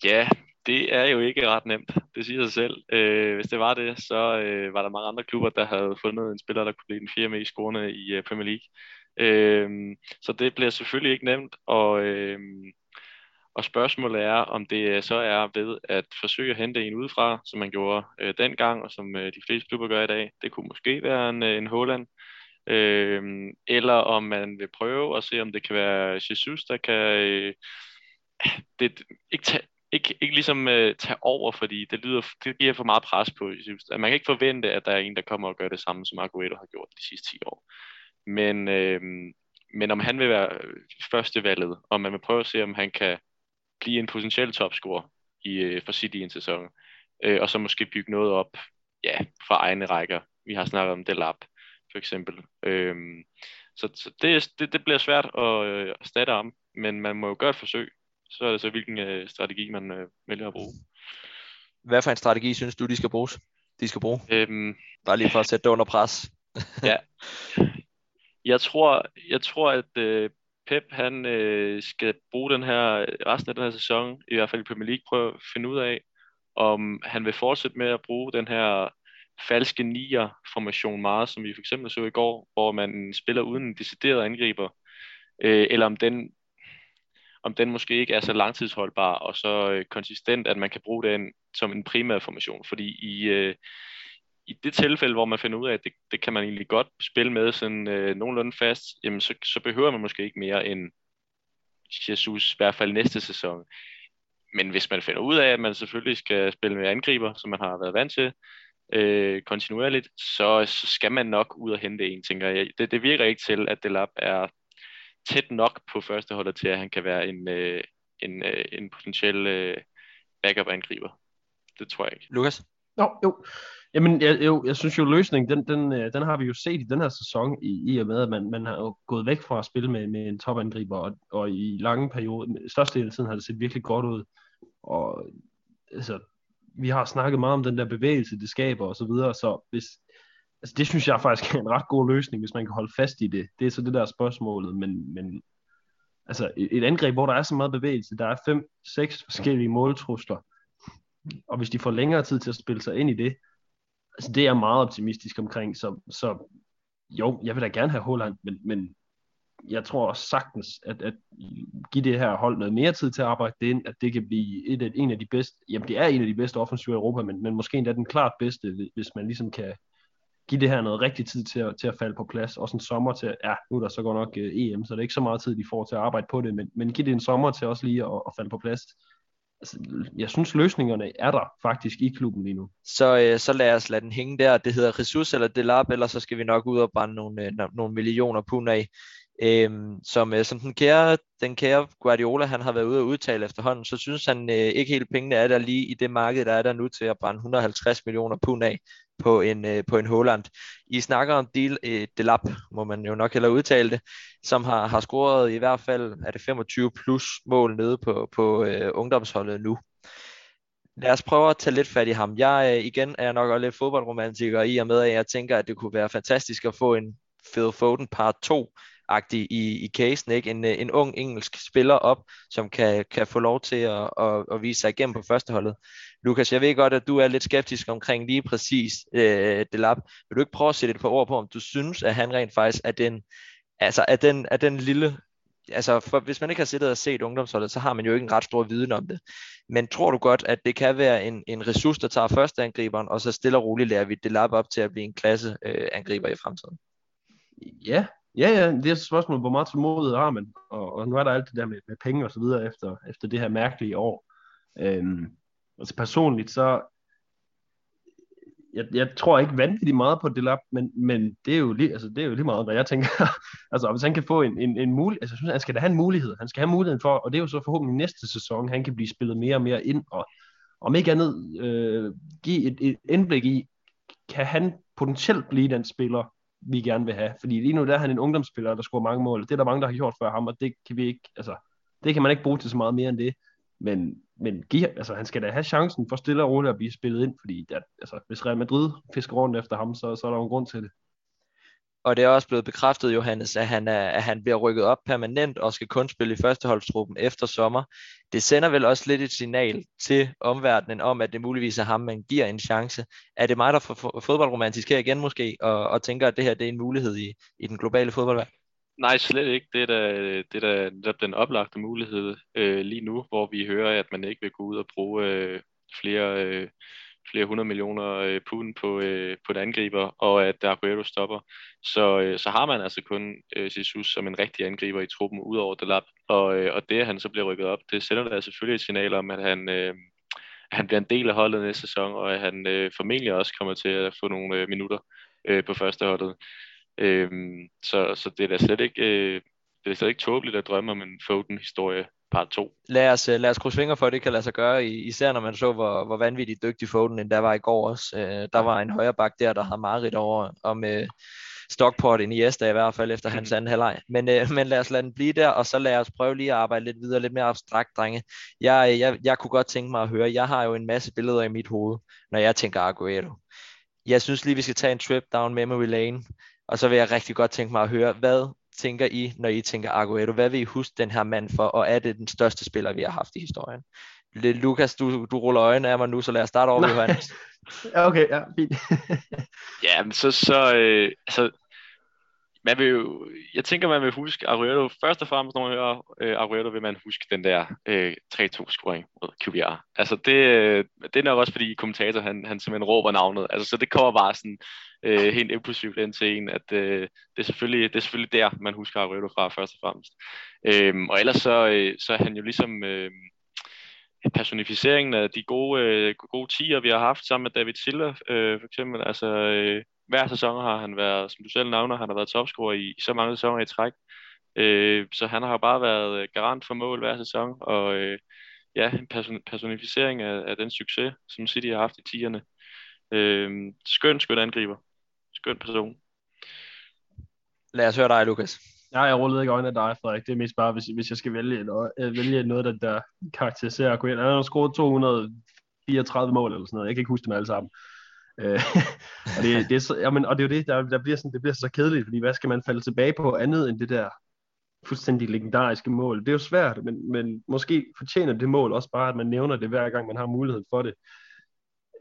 Ja, det er jo ikke ret nemt. Det siger sig selv. Øh, hvis det var det, så øh, var der mange andre klubber, der havde fundet en spiller, der kunne blive den fjerde mest scorende i øh, Premier League. Øh, så det bliver selvfølgelig ikke nemt, og, øh, og spørgsmålet er, om det øh, så er ved at forsøge at hente en udefra, som man gjorde øh, dengang, og som øh, de fleste klubber gør i dag. Det kunne måske være en, øh, en Holland. Øh, eller om man vil prøve at se, om det kan være Jesus, der kan øh, det, ikke, tage, ikke, ikke ligesom øh, tage over, fordi det, lyder, det giver for meget pres på Jesus. Altså, man kan ikke forvente, at der er en, der kommer og gør det samme, som Aguero har gjort de sidste 10 år. Men, øh, men om han vil være øh, første valget, og man vil prøve at se, om han kan blive en potentiel topscorer i, øh, for City i en sæson, øh, og så måske bygge noget op ja, fra egne rækker. Vi har snakket om Delap, for eksempel. Øh, så så det, det, det bliver svært at øh, erstatte ham, men man må jo gøre et forsøg. Så er det så, hvilken øh, strategi man øh, vælger at bruge. Hvad for en strategi synes du, de skal bruges? De skal bruge? Øhm, Bare lige for at sætte det under pres. *laughs* ja. Jeg tror, jeg tror at øh, Pep han øh, skal bruge den her resten af den her sæson, i hvert fald i Premier League, prøve at finde ud af, om han vil fortsætte med at bruge den her falske nier-formation meget, som vi for eksempel så i går, hvor man spiller uden en decideret angriber, øh, eller om den, om den måske ikke er så langtidsholdbar og så øh, konsistent, at man kan bruge den som en primær formation. Fordi i, øh, i det tilfælde, hvor man finder ud af, at det, det kan man egentlig godt spille med sådan øh, nogenlunde fast, jamen så, så behøver man måske ikke mere end Jesus, i hvert fald næste sæson. Men hvis man finder ud af, at man selvfølgelig skal spille med angriber, som man har været vant til, øh, kontinuerligt, så, så skal man nok ud og hente en, tænker jeg. Det, det virker ikke til, at Delap er tæt nok på førsteholdet til, at han kan være en, øh, en, øh, en potentiel øh, backup-angriber. Det tror jeg ikke. Lukas? Nå, jo. Jamen, jeg, jo, jeg synes jo, løsningen, den, den, øh, den har vi jo set i den her sæson, i, i og med, at man, man har jo gået væk fra at spille med, med en topangriber, og, og i lange perioder, største del af tiden har det set virkelig godt ud. Og altså, vi har snakket meget om den der bevægelse, det skaber og så videre, så hvis, altså det synes jeg *laughs* faktisk er en ret god løsning, hvis man kan holde fast i det. Det er så det der spørgsmålet, men, men altså et angreb, hvor der er så meget bevægelse, der er fem, seks forskellige måltrusler, og hvis de får længere tid til at spille sig ind i det, altså det er jeg meget optimistisk omkring, så, så jo, jeg vil da gerne have Holland, men, men jeg tror også sagtens, at, at give det her hold noget mere tid til at arbejde det ind, at det kan blive et, et, en af de bedste, jamen det er en af de bedste offensiver i Europa, men, men måske endda den klart bedste, hvis man ligesom kan give det her noget rigtig tid til at, til at falde på plads, også en sommer til, ja, nu er der så godt nok øh, uh, EM, så det er ikke så meget tid, de får til at arbejde på det, men, men give det en sommer til også lige at, at falde på plads altså, jeg synes løsningerne er der faktisk i klubben lige nu. Så, øh, så lad os lade den hænge der. Det hedder Ressource eller Delap, eller så skal vi nok ud og brænde nogle, øh, nogle millioner pund af. Øhm, som, øh, som den, kære, den kære Guardiola, han har været ude og udtale efterhånden, så synes han øh, ikke helt pengene er der lige i det marked, der er der nu til at brænde 150 millioner pund af på en, øh, på en Holland. I snakker om Del, øh, Delap, må man jo nok heller udtale det, som har, har scoret i hvert fald er det 25 plus mål nede på, på øh, ungdomsholdet nu. Lad os prøve at tage lidt fat i ham. Jeg øh, igen er nok også lidt fodboldromantiker i og med, at jeg tænker, at det kunne være fantastisk at få en Phil Foden part 2 agtig i, i casen, ikke? En, øh, en ung engelsk spiller op, som kan, kan få lov til at, at, at vise sig igennem på førsteholdet. Lukas, jeg ved godt, at du er lidt skeptisk omkring lige præcis øh, Delap. Vil du ikke prøve at sætte et par ord på, om du synes, at han rent faktisk er den, altså er den, er den lille altså for, hvis man ikke har siddet og set ungdomsholdet, så har man jo ikke en ret stor viden om det. Men tror du godt, at det kan være en, en ressource, der tager førsteangriberen, og så stille og roligt lærer vi det lap op til at blive en klasse øh, angriber i fremtiden? Ja, Ja, ja, det er et spørgsmål, hvor meget tålmodighed har man, og, og nu er der alt det der med, med penge og så videre efter, efter det her mærkelige år. Øhm, altså personligt, så jeg, jeg tror ikke vanvittigt meget på Delap, men, men det, er jo lige, altså, det er jo lige meget, hvad jeg tænker. *laughs* altså, hvis han kan få en, en, en mulighed, altså, jeg synes, han skal da have en mulighed. Han skal have muligheden for, og det er jo så forhåbentlig næste sæson, han kan blive spillet mere og mere ind, og om ikke andet øh, give et, et indblik i, kan han potentielt blive den spiller, vi gerne vil have. Fordi lige nu der er han en ungdomsspiller, der scorer mange mål. Det er der mange, der har gjort før ham, og det kan vi ikke, altså, det kan man ikke bruge til så meget mere end det. Men, men give, altså, han skal da have chancen for stille og roligt at blive spillet ind, fordi der, altså, hvis Real Madrid fisker rundt efter ham, så, så er der jo en grund til det og det er også blevet bekræftet, Johannes, at han, er, at han bliver rykket op permanent og skal kun spille i førsteholdstruppen efter sommer. Det sender vel også lidt et signal til omverdenen om, at det muligvis er ham, man giver en chance. Er det mig, der får fodboldromantisk her igen måske, og, og tænker, at det her det er en mulighed i, i den globale fodboldverden? Nej, slet ikke. Det er da, det er da den oplagte mulighed øh, lige nu, hvor vi hører, at man ikke vil gå ud og bruge øh, flere, øh, flere hundrede millioner øh, pund på, øh, på et angriber, og at Aguero stopper. Så, øh, så har man altså kun øh, Jesus som en rigtig angriber i truppen, udover Delap. Og, øh, og det, at han så bliver rykket op, det sender da selvfølgelig et signal om, at han, øh, han bliver en del af holdet næste sæson, og at han øh, formentlig også kommer til at få nogle øh, minutter øh, på første holdet. Øhm, så, så det er da slet ikke, øh, det er slet ikke tåbeligt at drømme om en Foden-historie part 2. Lad os, øh, lad os krydse fingre for, at det kan lade sig gøre, især når man så, hvor, hvor vanvittigt dygtig Foden end der var i går også. Øh, der var en højre bak der, der havde meget over om øh, Stockport i Esta i hvert fald efter hans anden halvleg. Men, øh, men lad os lade den blive der, og så lad os prøve lige at arbejde lidt videre, lidt mere abstrakt, drenge. Jeg, jeg, jeg kunne godt tænke mig at høre, jeg har jo en masse billeder i mit hoved, når jeg tænker Aguero. Jeg synes lige, vi skal tage en trip down memory lane, og så vil jeg rigtig godt tænke mig at høre, hvad tænker I, når I tænker Aguero? Hvad vil I huske den her mand for, og er det den største spiller, vi har haft i historien? Lukas, du, du ruller øjnene af mig nu, så lad os starte over med Johannes. ja, *laughs* okay, ja, fint. ja, men så, så øh, altså, man vil jo, jeg tænker, man vil huske Aguero. Først og fremmest, når man hører øh, Aguero, vil man huske den der øh, 3-2-scoring mod QBR. Altså, det, øh, det er nok også, fordi kommentator, han, han simpelthen råber navnet. Altså, så det kommer bare sådan øh, helt impulsivt ind til en, at øh, det, er selvfølgelig, det er selvfølgelig der, man husker Aguero fra, først og fremmest. Øh, og ellers så, øh, så er han jo ligesom... Øh, personificeringen af de gode, øh, gode tiger, vi har haft sammen med David Silva, øh, for eksempel. Altså, øh, hver sæson har han været, som du selv nævner, han har været topscorer i, i så mange sæsoner i træk. Øh, så han har bare været øh, garant for mål hver sæson, og øh, ja, en person, personificering af, af den succes, som City har haft i tierne. Øh, skøn, skøn angriber. Skøn person. Lad os høre dig, Lukas. Ja, jeg rullede ikke øjnene af dig, Frederik. Det er mest bare, hvis, hvis jeg skal vælge, noget, øh, vælge noget, der, der karakteriserer Aguero. Han har scoret 234 mål eller sådan noget. Jeg kan ikke huske dem alle sammen. Øh, *laughs* og, det, det er så, jamen, og det er jo det, der, der bliver sådan, det bliver så kedeligt, fordi hvad skal man falde tilbage på andet end det der fuldstændig legendariske mål? Det er jo svært, men, men måske fortjener det mål også bare, at man nævner det hver gang, man har mulighed for det.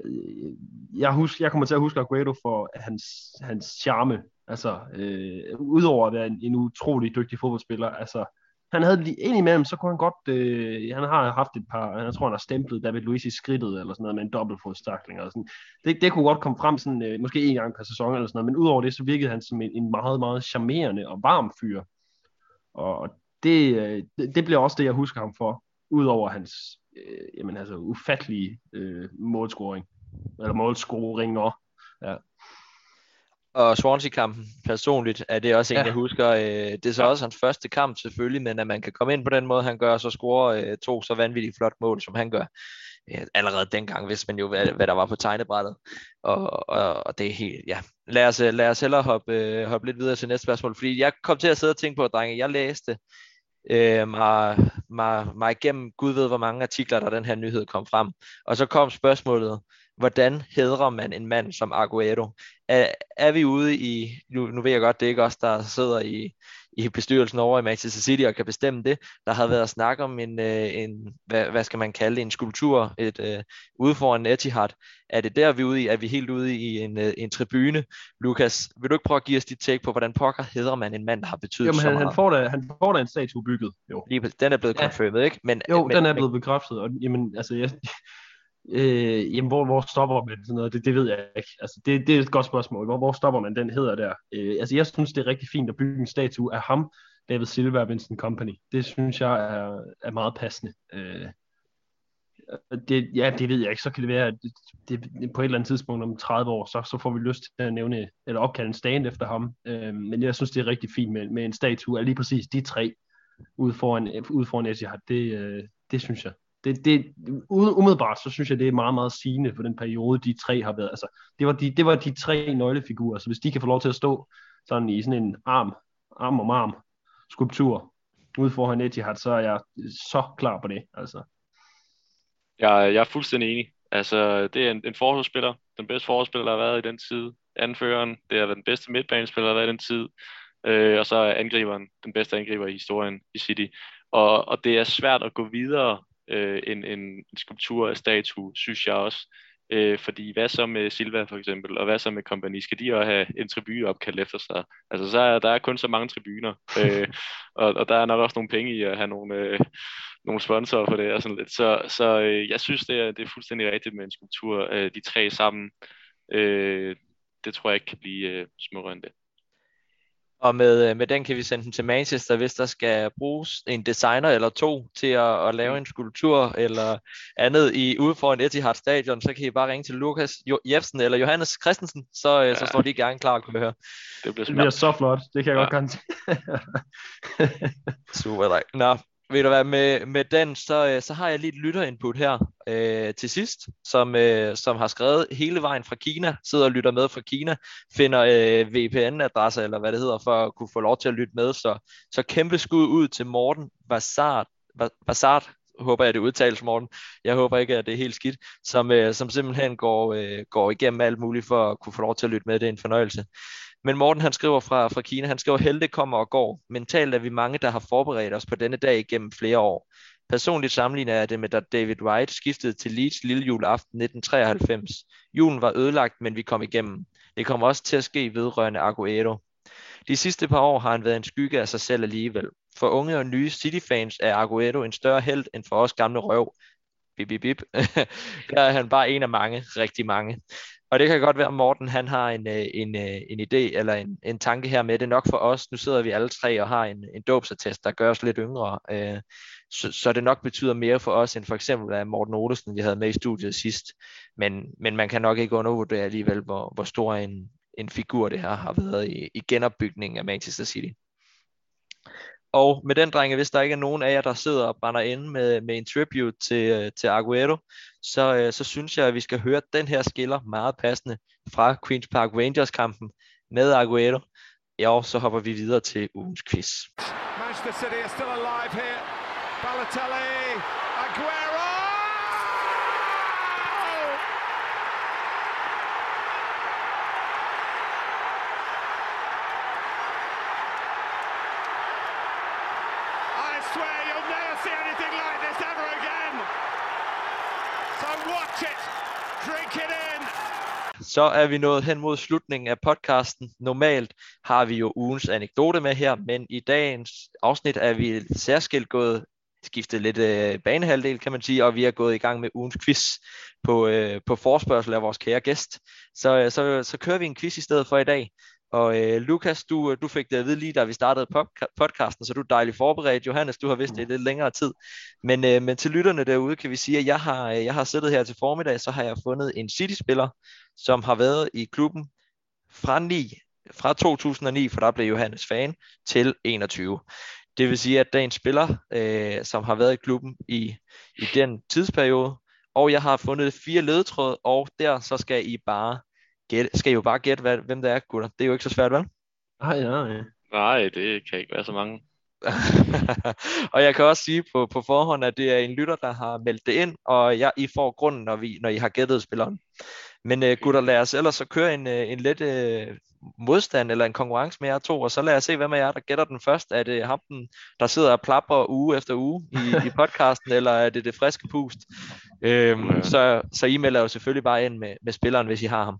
Øh, jeg, husker, jeg kommer til at huske Aguero for hans, hans charme, altså øh, udover at være en, en utrolig dygtig fodboldspiller, altså han havde lige ind imellem, så kunne han godt, øh, han har haft et par, jeg tror han har stemplet David Luiz i skridtet, eller sådan noget, med en dobbeltfodstakling, og sådan. Det, det kunne godt komme frem sådan, øh, måske en gang per sæson, eller sådan noget, men udover det, så virkede han som en, en meget, meget charmerende og varm fyr. Og det, øh, det, det bliver også det, jeg husker ham for, udover hans, øh, jamen altså, ufattelige øh, målscoring, eller målscoringer. Ja. Og Swansea-kampen personligt er det også en, ja. jeg husker. Øh, det er så ja. også hans første kamp selvfølgelig, men at man kan komme ind på den måde, han gør, så score øh, to så vanvittigt flot mål, som han gør. Øh, allerede dengang vidste man jo, hvad, hvad der var på tegnebrættet. Og, og, og det er helt, ja. Lad os, lad os hellere hoppe, øh, hoppe lidt videre til næste spørgsmål, fordi jeg kom til at sidde og tænke på, drenge, jeg læste øh, mig, mig, mig igennem, Gud ved hvor mange artikler, der den her nyhed kom frem. Og så kom spørgsmålet, hvordan hedrer man en mand som Aguero? Er, er vi ude i, nu, nu ved jeg godt, det er ikke os, der sidder i, i bestyrelsen over i Manchester City og kan bestemme det. Der har været snak om en, øh, en hvad, hvad skal man kalde en skulptur et, uh, ude foran Etihad. Er det der, vi er ude i? Er vi helt ude i en, uh, en tribune? Lukas, vil du ikke prøve at give os dit take på, hvordan pokker hedder man en mand, der har betydet Jamen, så han, meget? han får da, han får da en statue bygget, jo. Lige, den er blevet ja. confirmed, ikke? Men, jo, men, den er blevet bekræftet, og jamen, altså, jeg, Øh, jamen, hvor, hvor stopper man sådan noget? Det, det ved jeg ikke. Altså, det, det er et godt spørgsmål. Hvor, hvor stopper man den hedder der? Øh, altså, jeg synes, det er rigtig fint at bygge en statue af ham, David Silva og Vincent Company. Det synes jeg er, er meget passende. Øh, det, ja, det ved jeg ikke. Så kan det være, at det, det, på et eller andet tidspunkt om 30 år, så, så får vi lyst til at nævne, eller opkalde en stand efter ham. Øh, men jeg synes, det er rigtig fint med, med en statue af lige præcis de tre ude foran, ude foran Etihad. Det, øh, det synes jeg det, det, umiddelbart, så synes jeg, det er meget, meget sigende for den periode, de tre har været. Altså, det, var de, det var de tre nøglefigurer, så hvis de kan få lov til at stå sådan i sådan en arm, arm om arm skulptur ude foran Etihad, så er jeg så klar på det. Altså. Jeg, jeg er fuldstændig enig. Altså, det er en, en forsvarsspiller, den bedste forsvarsspiller, der har været i den tid. anføreren. Det har været den bedste midtbanespiller, der har været i den tid. Øh, og så er angriberen den bedste angriber i historien i City. Og, og det er svært at gå videre øh, en, en, en skulptur af statue, synes jeg også. Øh, fordi hvad så med Silva for eksempel, og hvad så med Kompani? Skal de også have en tribune opkaldt efter sig? Altså, så er der er kun så mange tribuner, øh, *laughs* og, og der er nok også nogle penge i at have nogle, øh, nogle sponsorer for det og sådan lidt. Så, så øh, jeg synes, det er, det er fuldstændig rigtigt med en skulptur, øh, de tre sammen. Øh, det tror jeg ikke kan blive øh, smukkere end det. Og med, øh, med den kan vi sende den til Manchester, hvis der skal bruges en designer eller to til at, at lave en skulptur eller andet i ude for en Etihad Stadion, så kan I bare ringe til Lukas Jebsen eller Johannes Christensen, så, ja. så står de gerne klar, kunne høre. Det bliver, det bliver så flot, det kan jeg ja. godt garantere. Super, Nå, ved du hvad, med, med den, så, øh, så har jeg lige et lytterinput her øh, til sidst, som, øh, som har skrevet hele vejen fra Kina, sidder og lytter med fra Kina, finder øh, VPN-adresser, eller hvad det hedder, for at kunne få lov til at lytte med. Så, så kæmpe skud ud til Morten Vassart, Bassart håber jeg, det udtales, Morten. Jeg håber ikke, at det er helt skidt, som, øh, som simpelthen går, øh, går igennem alt muligt for at kunne få lov til at lytte med. Det er en fornøjelse. Men Morten han skriver fra, fra Kina, han skriver, helte kommer og går. Mentalt er vi mange, der har forberedt os på denne dag igennem flere år. Personligt sammenligner jeg det med, da David Wright skiftede til Leeds lille juleaften 1993. Julen var ødelagt, men vi kom igennem. Det kommer også til at ske vedrørende Aguero. De sidste par år har han været en skygge af sig selv alligevel. For unge og nye City-fans er Aguero en større held end for os gamle røv. Bip, bip, bip. *laughs* Der er han bare en af mange, rigtig mange. Og det kan godt være, at Morten han har en, øh, en, øh, en idé eller en, en tanke her med det. Nok for os, nu sidder vi alle tre og har en, en dåbsattest, der gør os lidt yngre. Øh, så, så det nok betyder mere for os, end for eksempel af Morten Olesen, vi havde med i studiet sidst. Men, men man kan nok ikke undervurdere alligevel, hvor, hvor stor en, en figur det her har været i, i genopbygningen af Manchester City. Og med den drenge, hvis der ikke er nogen af jer, der sidder og brænder inde med, med en tribute til, øh, til Aguero, så, øh, så synes jeg, at vi skal høre den her skiller meget passende fra Queen's Park Rangers-kampen med Aguero. Ja, så hopper vi videre til ugens quiz. Manchester City are still alive here. Balotelli, Aguero! Watch it. Drink it in. Så er vi nået hen mod slutningen af podcasten. Normalt har vi jo ugens anekdote med her, men i dagens afsnit er vi særskilt gået skiftet lidt øh, banehalvdel, kan man sige, og vi er gået i gang med ugens quiz på, øh, på forspørgsel af vores kære gæst. Så, øh, så, så kører vi en quiz i stedet for i dag. Og øh, Lukas, du, øh, du fik det at vide lige da vi startede podcasten, så du er dejligt forberedt. Johannes, du har vidst det i lidt længere tid. Men, øh, men til lytterne derude kan vi sige, at jeg har, øh, jeg har siddet her til formiddag, så har jeg fundet en City-spiller, som har været i klubben fra 9, fra 2009, for der blev Johannes fan, til 21. Det vil sige, at det er en spiller, øh, som har været i klubben i, i den tidsperiode, og jeg har fundet fire ledetråde, og der så skal I bare gætte, skal I jo bare gætte, hvad, hvem det er, gutter. Det er jo ikke så svært, vel? Nej, nej. Nej, det kan ikke være så mange. *laughs* og jeg kan også sige på, på forhånd, at det er en lytter, der har meldt det ind, og jeg, I får grunden, når, vi, når I har gættet spilleren. Men uh, gutter, lad os ellers så køre en, uh, en lidt uh, modstand eller en konkurrence med jer to, og så lad os se, hvem af jer, der gætter den først. Er det ham, der sidder og plapper uge efter uge i, *laughs* i podcasten, eller er det det friske pust? Øhm, ja. så, så I melder jo selvfølgelig bare ind med, med spilleren, hvis I har ham.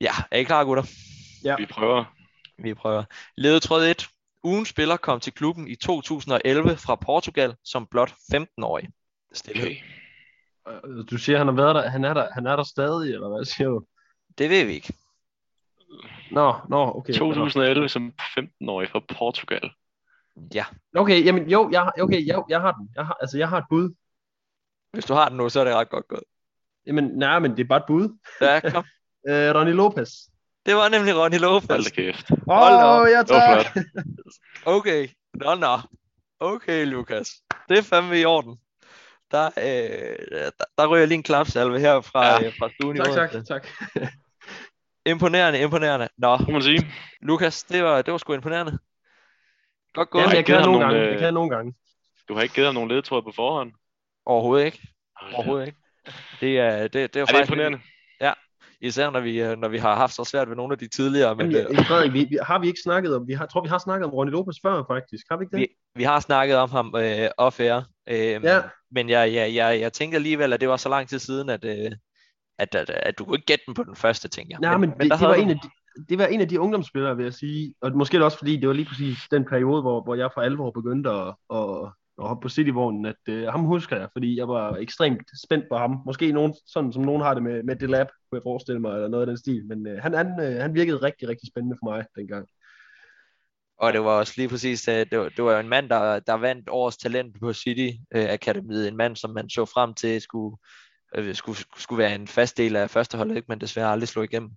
Ja, er I klar, gutter? Ja. Vi prøver. Vi prøver. Ledetråd 1. Ugen spiller kom til klubben i 2011 fra Portugal som blot 15-årig. Stille. Okay. Øh, du siger, han har været der, han er der, han er der stadig, eller hvad siger du? Det ved vi ikke. Nå, nå, okay. 2011 som 15-årig fra Portugal. Ja. Okay, jamen jo, jeg, okay, jeg, jeg har den. Jeg har, altså, jeg har et bud. Hvis du har den nu, så er det ret godt gået. Jamen, nej, men det er bare et bud. Ja, kom. Øh, Ronny Lopez. Det var nemlig Ronny Lopez. Hold da kæft. Åh, oh, ja tak. okay, nå nå. Okay, Lukas. Det er fandme i orden. Der, øh, der, der ryger lige en klapsalve her fra, ja. øh, fra stuen tak, i Tak, tak, tak. *laughs* imponerende, imponerende. Nå, kan man sige. Lukas, det var, det var sgu imponerende. Godt gået. Ja, jeg kan nogle, gange. Øh... Jeg kan nogle gange. Du har ikke givet ham nogle ledetråd på forhånd? Overhovedet ikke. Overhovedet ikke. Det er, det, det er, er det imponerende? Ja, især når vi, øh, når vi har haft så svært ved nogle af de tidligere. Men, Jamen, ja, Frederik, vi, vi, har vi ikke snakket om, vi har, tror vi har snakket om Ronny Lopez før faktisk, har vi ikke det? vi, vi har snakket om ham øh, off-air, øh, Ja. men jeg, jeg, jeg, jeg tænker alligevel, at det var så lang tid siden, at, øh, at, at, at du kunne ikke gætte den på den første, tænker jeg. Nej, men, men det, der det, var en af de, det var en af de ungdomsspillere, vil jeg sige, og måske også fordi, det var lige præcis den periode, hvor, hvor jeg for alvor begyndte at, at, og hoppe på Cityvognen, at øh, ham husker jeg, fordi jeg var ekstremt spændt på ham. Måske nogen, sådan som nogen har det med, med Delap, kunne jeg forestille mig, eller noget af den stil, men øh, han, han, øh, han virkede rigtig, rigtig spændende for mig dengang. Og det var også lige præcis, øh, det var, det var en mand, der, der vandt årets talent på City øh, Akademiet. En mand, som man så frem til skulle, øh, skulle, skulle være en fast del af førsteholdet, ikke? men desværre aldrig slog igennem.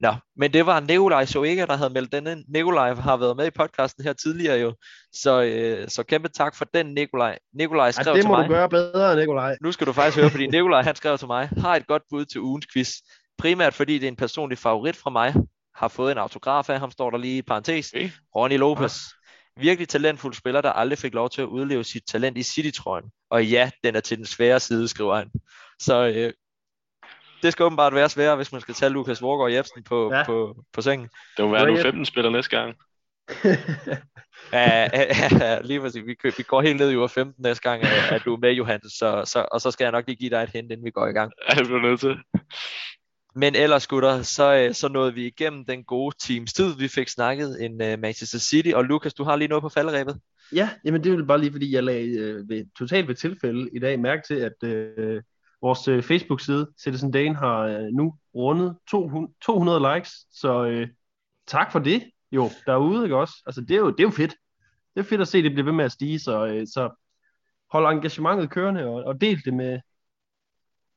Nå, men det var Nikolaj Soega, der havde meldt den ind. Nikolaj har været med i podcasten her tidligere jo, så, øh, så kæmpe tak for den, Nikolaj. Nikolaj skrev det til må mig. du gøre bedre, Nikolaj. Nu skal du faktisk høre, fordi Nikolaj han skrev til mig, har et godt bud til ugens quiz. Primært fordi det er en personlig favorit fra mig. Har fået en autograf af ham, står der lige i parentes. Okay. Ronny Lopez. Virkelig talentfuld spiller, der aldrig fik lov til at udleve sit talent i City-trøjen. Og ja, den er til den svære side, skriver han. Så øh, det skal åbenbart være sværere, hvis man skal tage Lukas Vorgård Jebsen på, ja. Ja. på, på sengen. Det må være nu jeg- 15 spiller næste gang. *laughs* Ja, ja, ja, lige præcis. Vi, vi går helt ned i uge 15 næste gang, at du er med, Johannes. Så, så, og så skal jeg nok lige give dig et hint, inden vi går i gang. Ja, det bliver nødt til. Men ellers, gutter, så, øh, så nåede vi igennem den gode teams tid. Vi fik snakket en uh, Manchester City, og Lukas, du har lige noget på falderæbet. Ja, jamen det er bare lige, fordi jeg lagde øh, ved, totalt ved tilfælde i dag mærke til, at øh, vores øh, Facebook-side, Citizen Dane, har øh, nu rundet 200, 200 likes, så øh, tak for det jo derude, ikke også? Altså det er jo, det er jo fedt. Det er fedt at se, det bliver ved med at stige, så, øh, så hold engagementet kørende, og, og del det med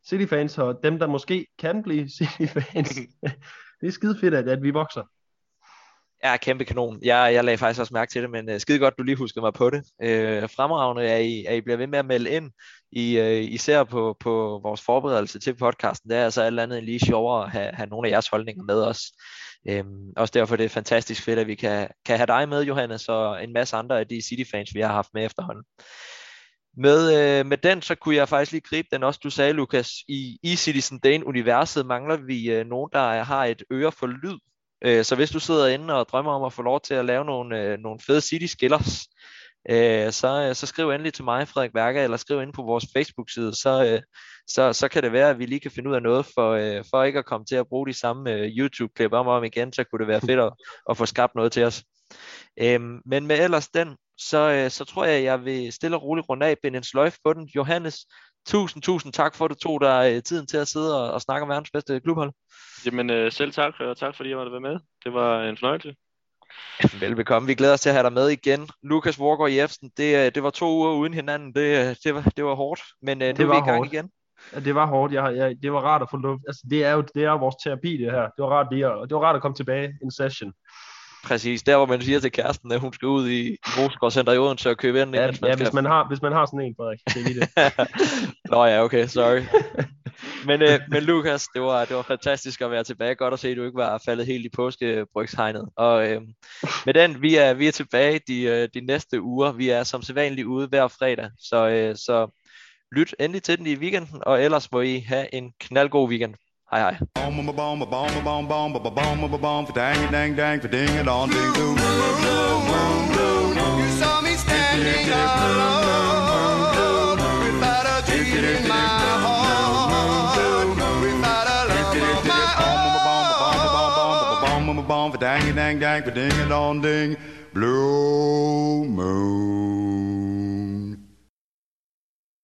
City-fans, og dem, der måske kan blive *laughs* City-fans. *laughs* det er skide fedt, at, at vi vokser. Ja, kæmpe kanon. Jeg, jeg lagde faktisk også mærke til det, men uh, skide godt, du lige huskede mig på det. Uh, fremragende, at I, at I bliver ved med at melde ind, I, uh, især på, på vores forberedelse til podcasten. Det er altså alt andet end lige sjovere at have, have nogle af jeres holdninger med os. Um, også derfor det er fantastisk fedt, at vi kan, kan have dig med, Johannes, og en masse andre af de City-fans, vi har haft med efterhånden. Med, øh, med den, så kunne jeg faktisk lige gribe den også, du sagde, Lukas. I, i Citizen Dane-universet mangler vi øh, nogen, der har et øre for lyd. Øh, så hvis du sidder inde og drømmer om at få lov til at lave nogle, øh, nogle fede City Skillers, øh, så, øh, så skriv endelig til mig, Frederik Værker, eller skriv ind på vores Facebook-side, så, øh, så, så kan det være, at vi lige kan finde ud af noget, for, øh, for ikke at komme til at bruge de samme øh, YouTube-klip om og om igen, så kunne det være fedt at, at få skabt noget til os. Øhm, men med ellers den, så, øh, så tror jeg, jeg vil stille og roligt runde af, binde en sløjf på den. Johannes, tusind, tusind tak for, at du tog dig øh, tiden til at sidde og, og snakke om verdens bedste klubhold. Jamen øh, selv tak, og tak fordi jeg måtte være med. Det var en fornøjelse. *laughs* Velbekomme. Vi glæder os til at have dig med igen. Lukas Vorgård Jebsen, det, øh, det var to uger uden hinanden. Det, øh, det, var, det var hårdt, men øh, nu Det er vi var i gang hårdt. igen. Ja, det var hårdt. Jeg, jeg, det var rart at få luft. Altså, det er jo det er vores terapi, det her. Det var rart, lige at, det var rart at komme tilbage en session. Præcis, der hvor man siger til kæresten, at hun skal ud i, i Center i Odense og købe ind, Ja, man ja skal hvis, man har, hvis man har sådan en, Frederik. Det er lige det. *laughs* Nå ja, okay, sorry. *laughs* men, øh, men Lukas, det var, det var fantastisk at være tilbage. Godt at se, at du ikke var faldet helt i påskebrygshegnet. Og øh, med den, vi er, vi er tilbage de, øh, de næste uger. Vi er som sædvanligt ude hver fredag. Så, øh, så lyt endelig til den i weekenden, og ellers må I have en knaldgod weekend. Hej ding, Blue moon.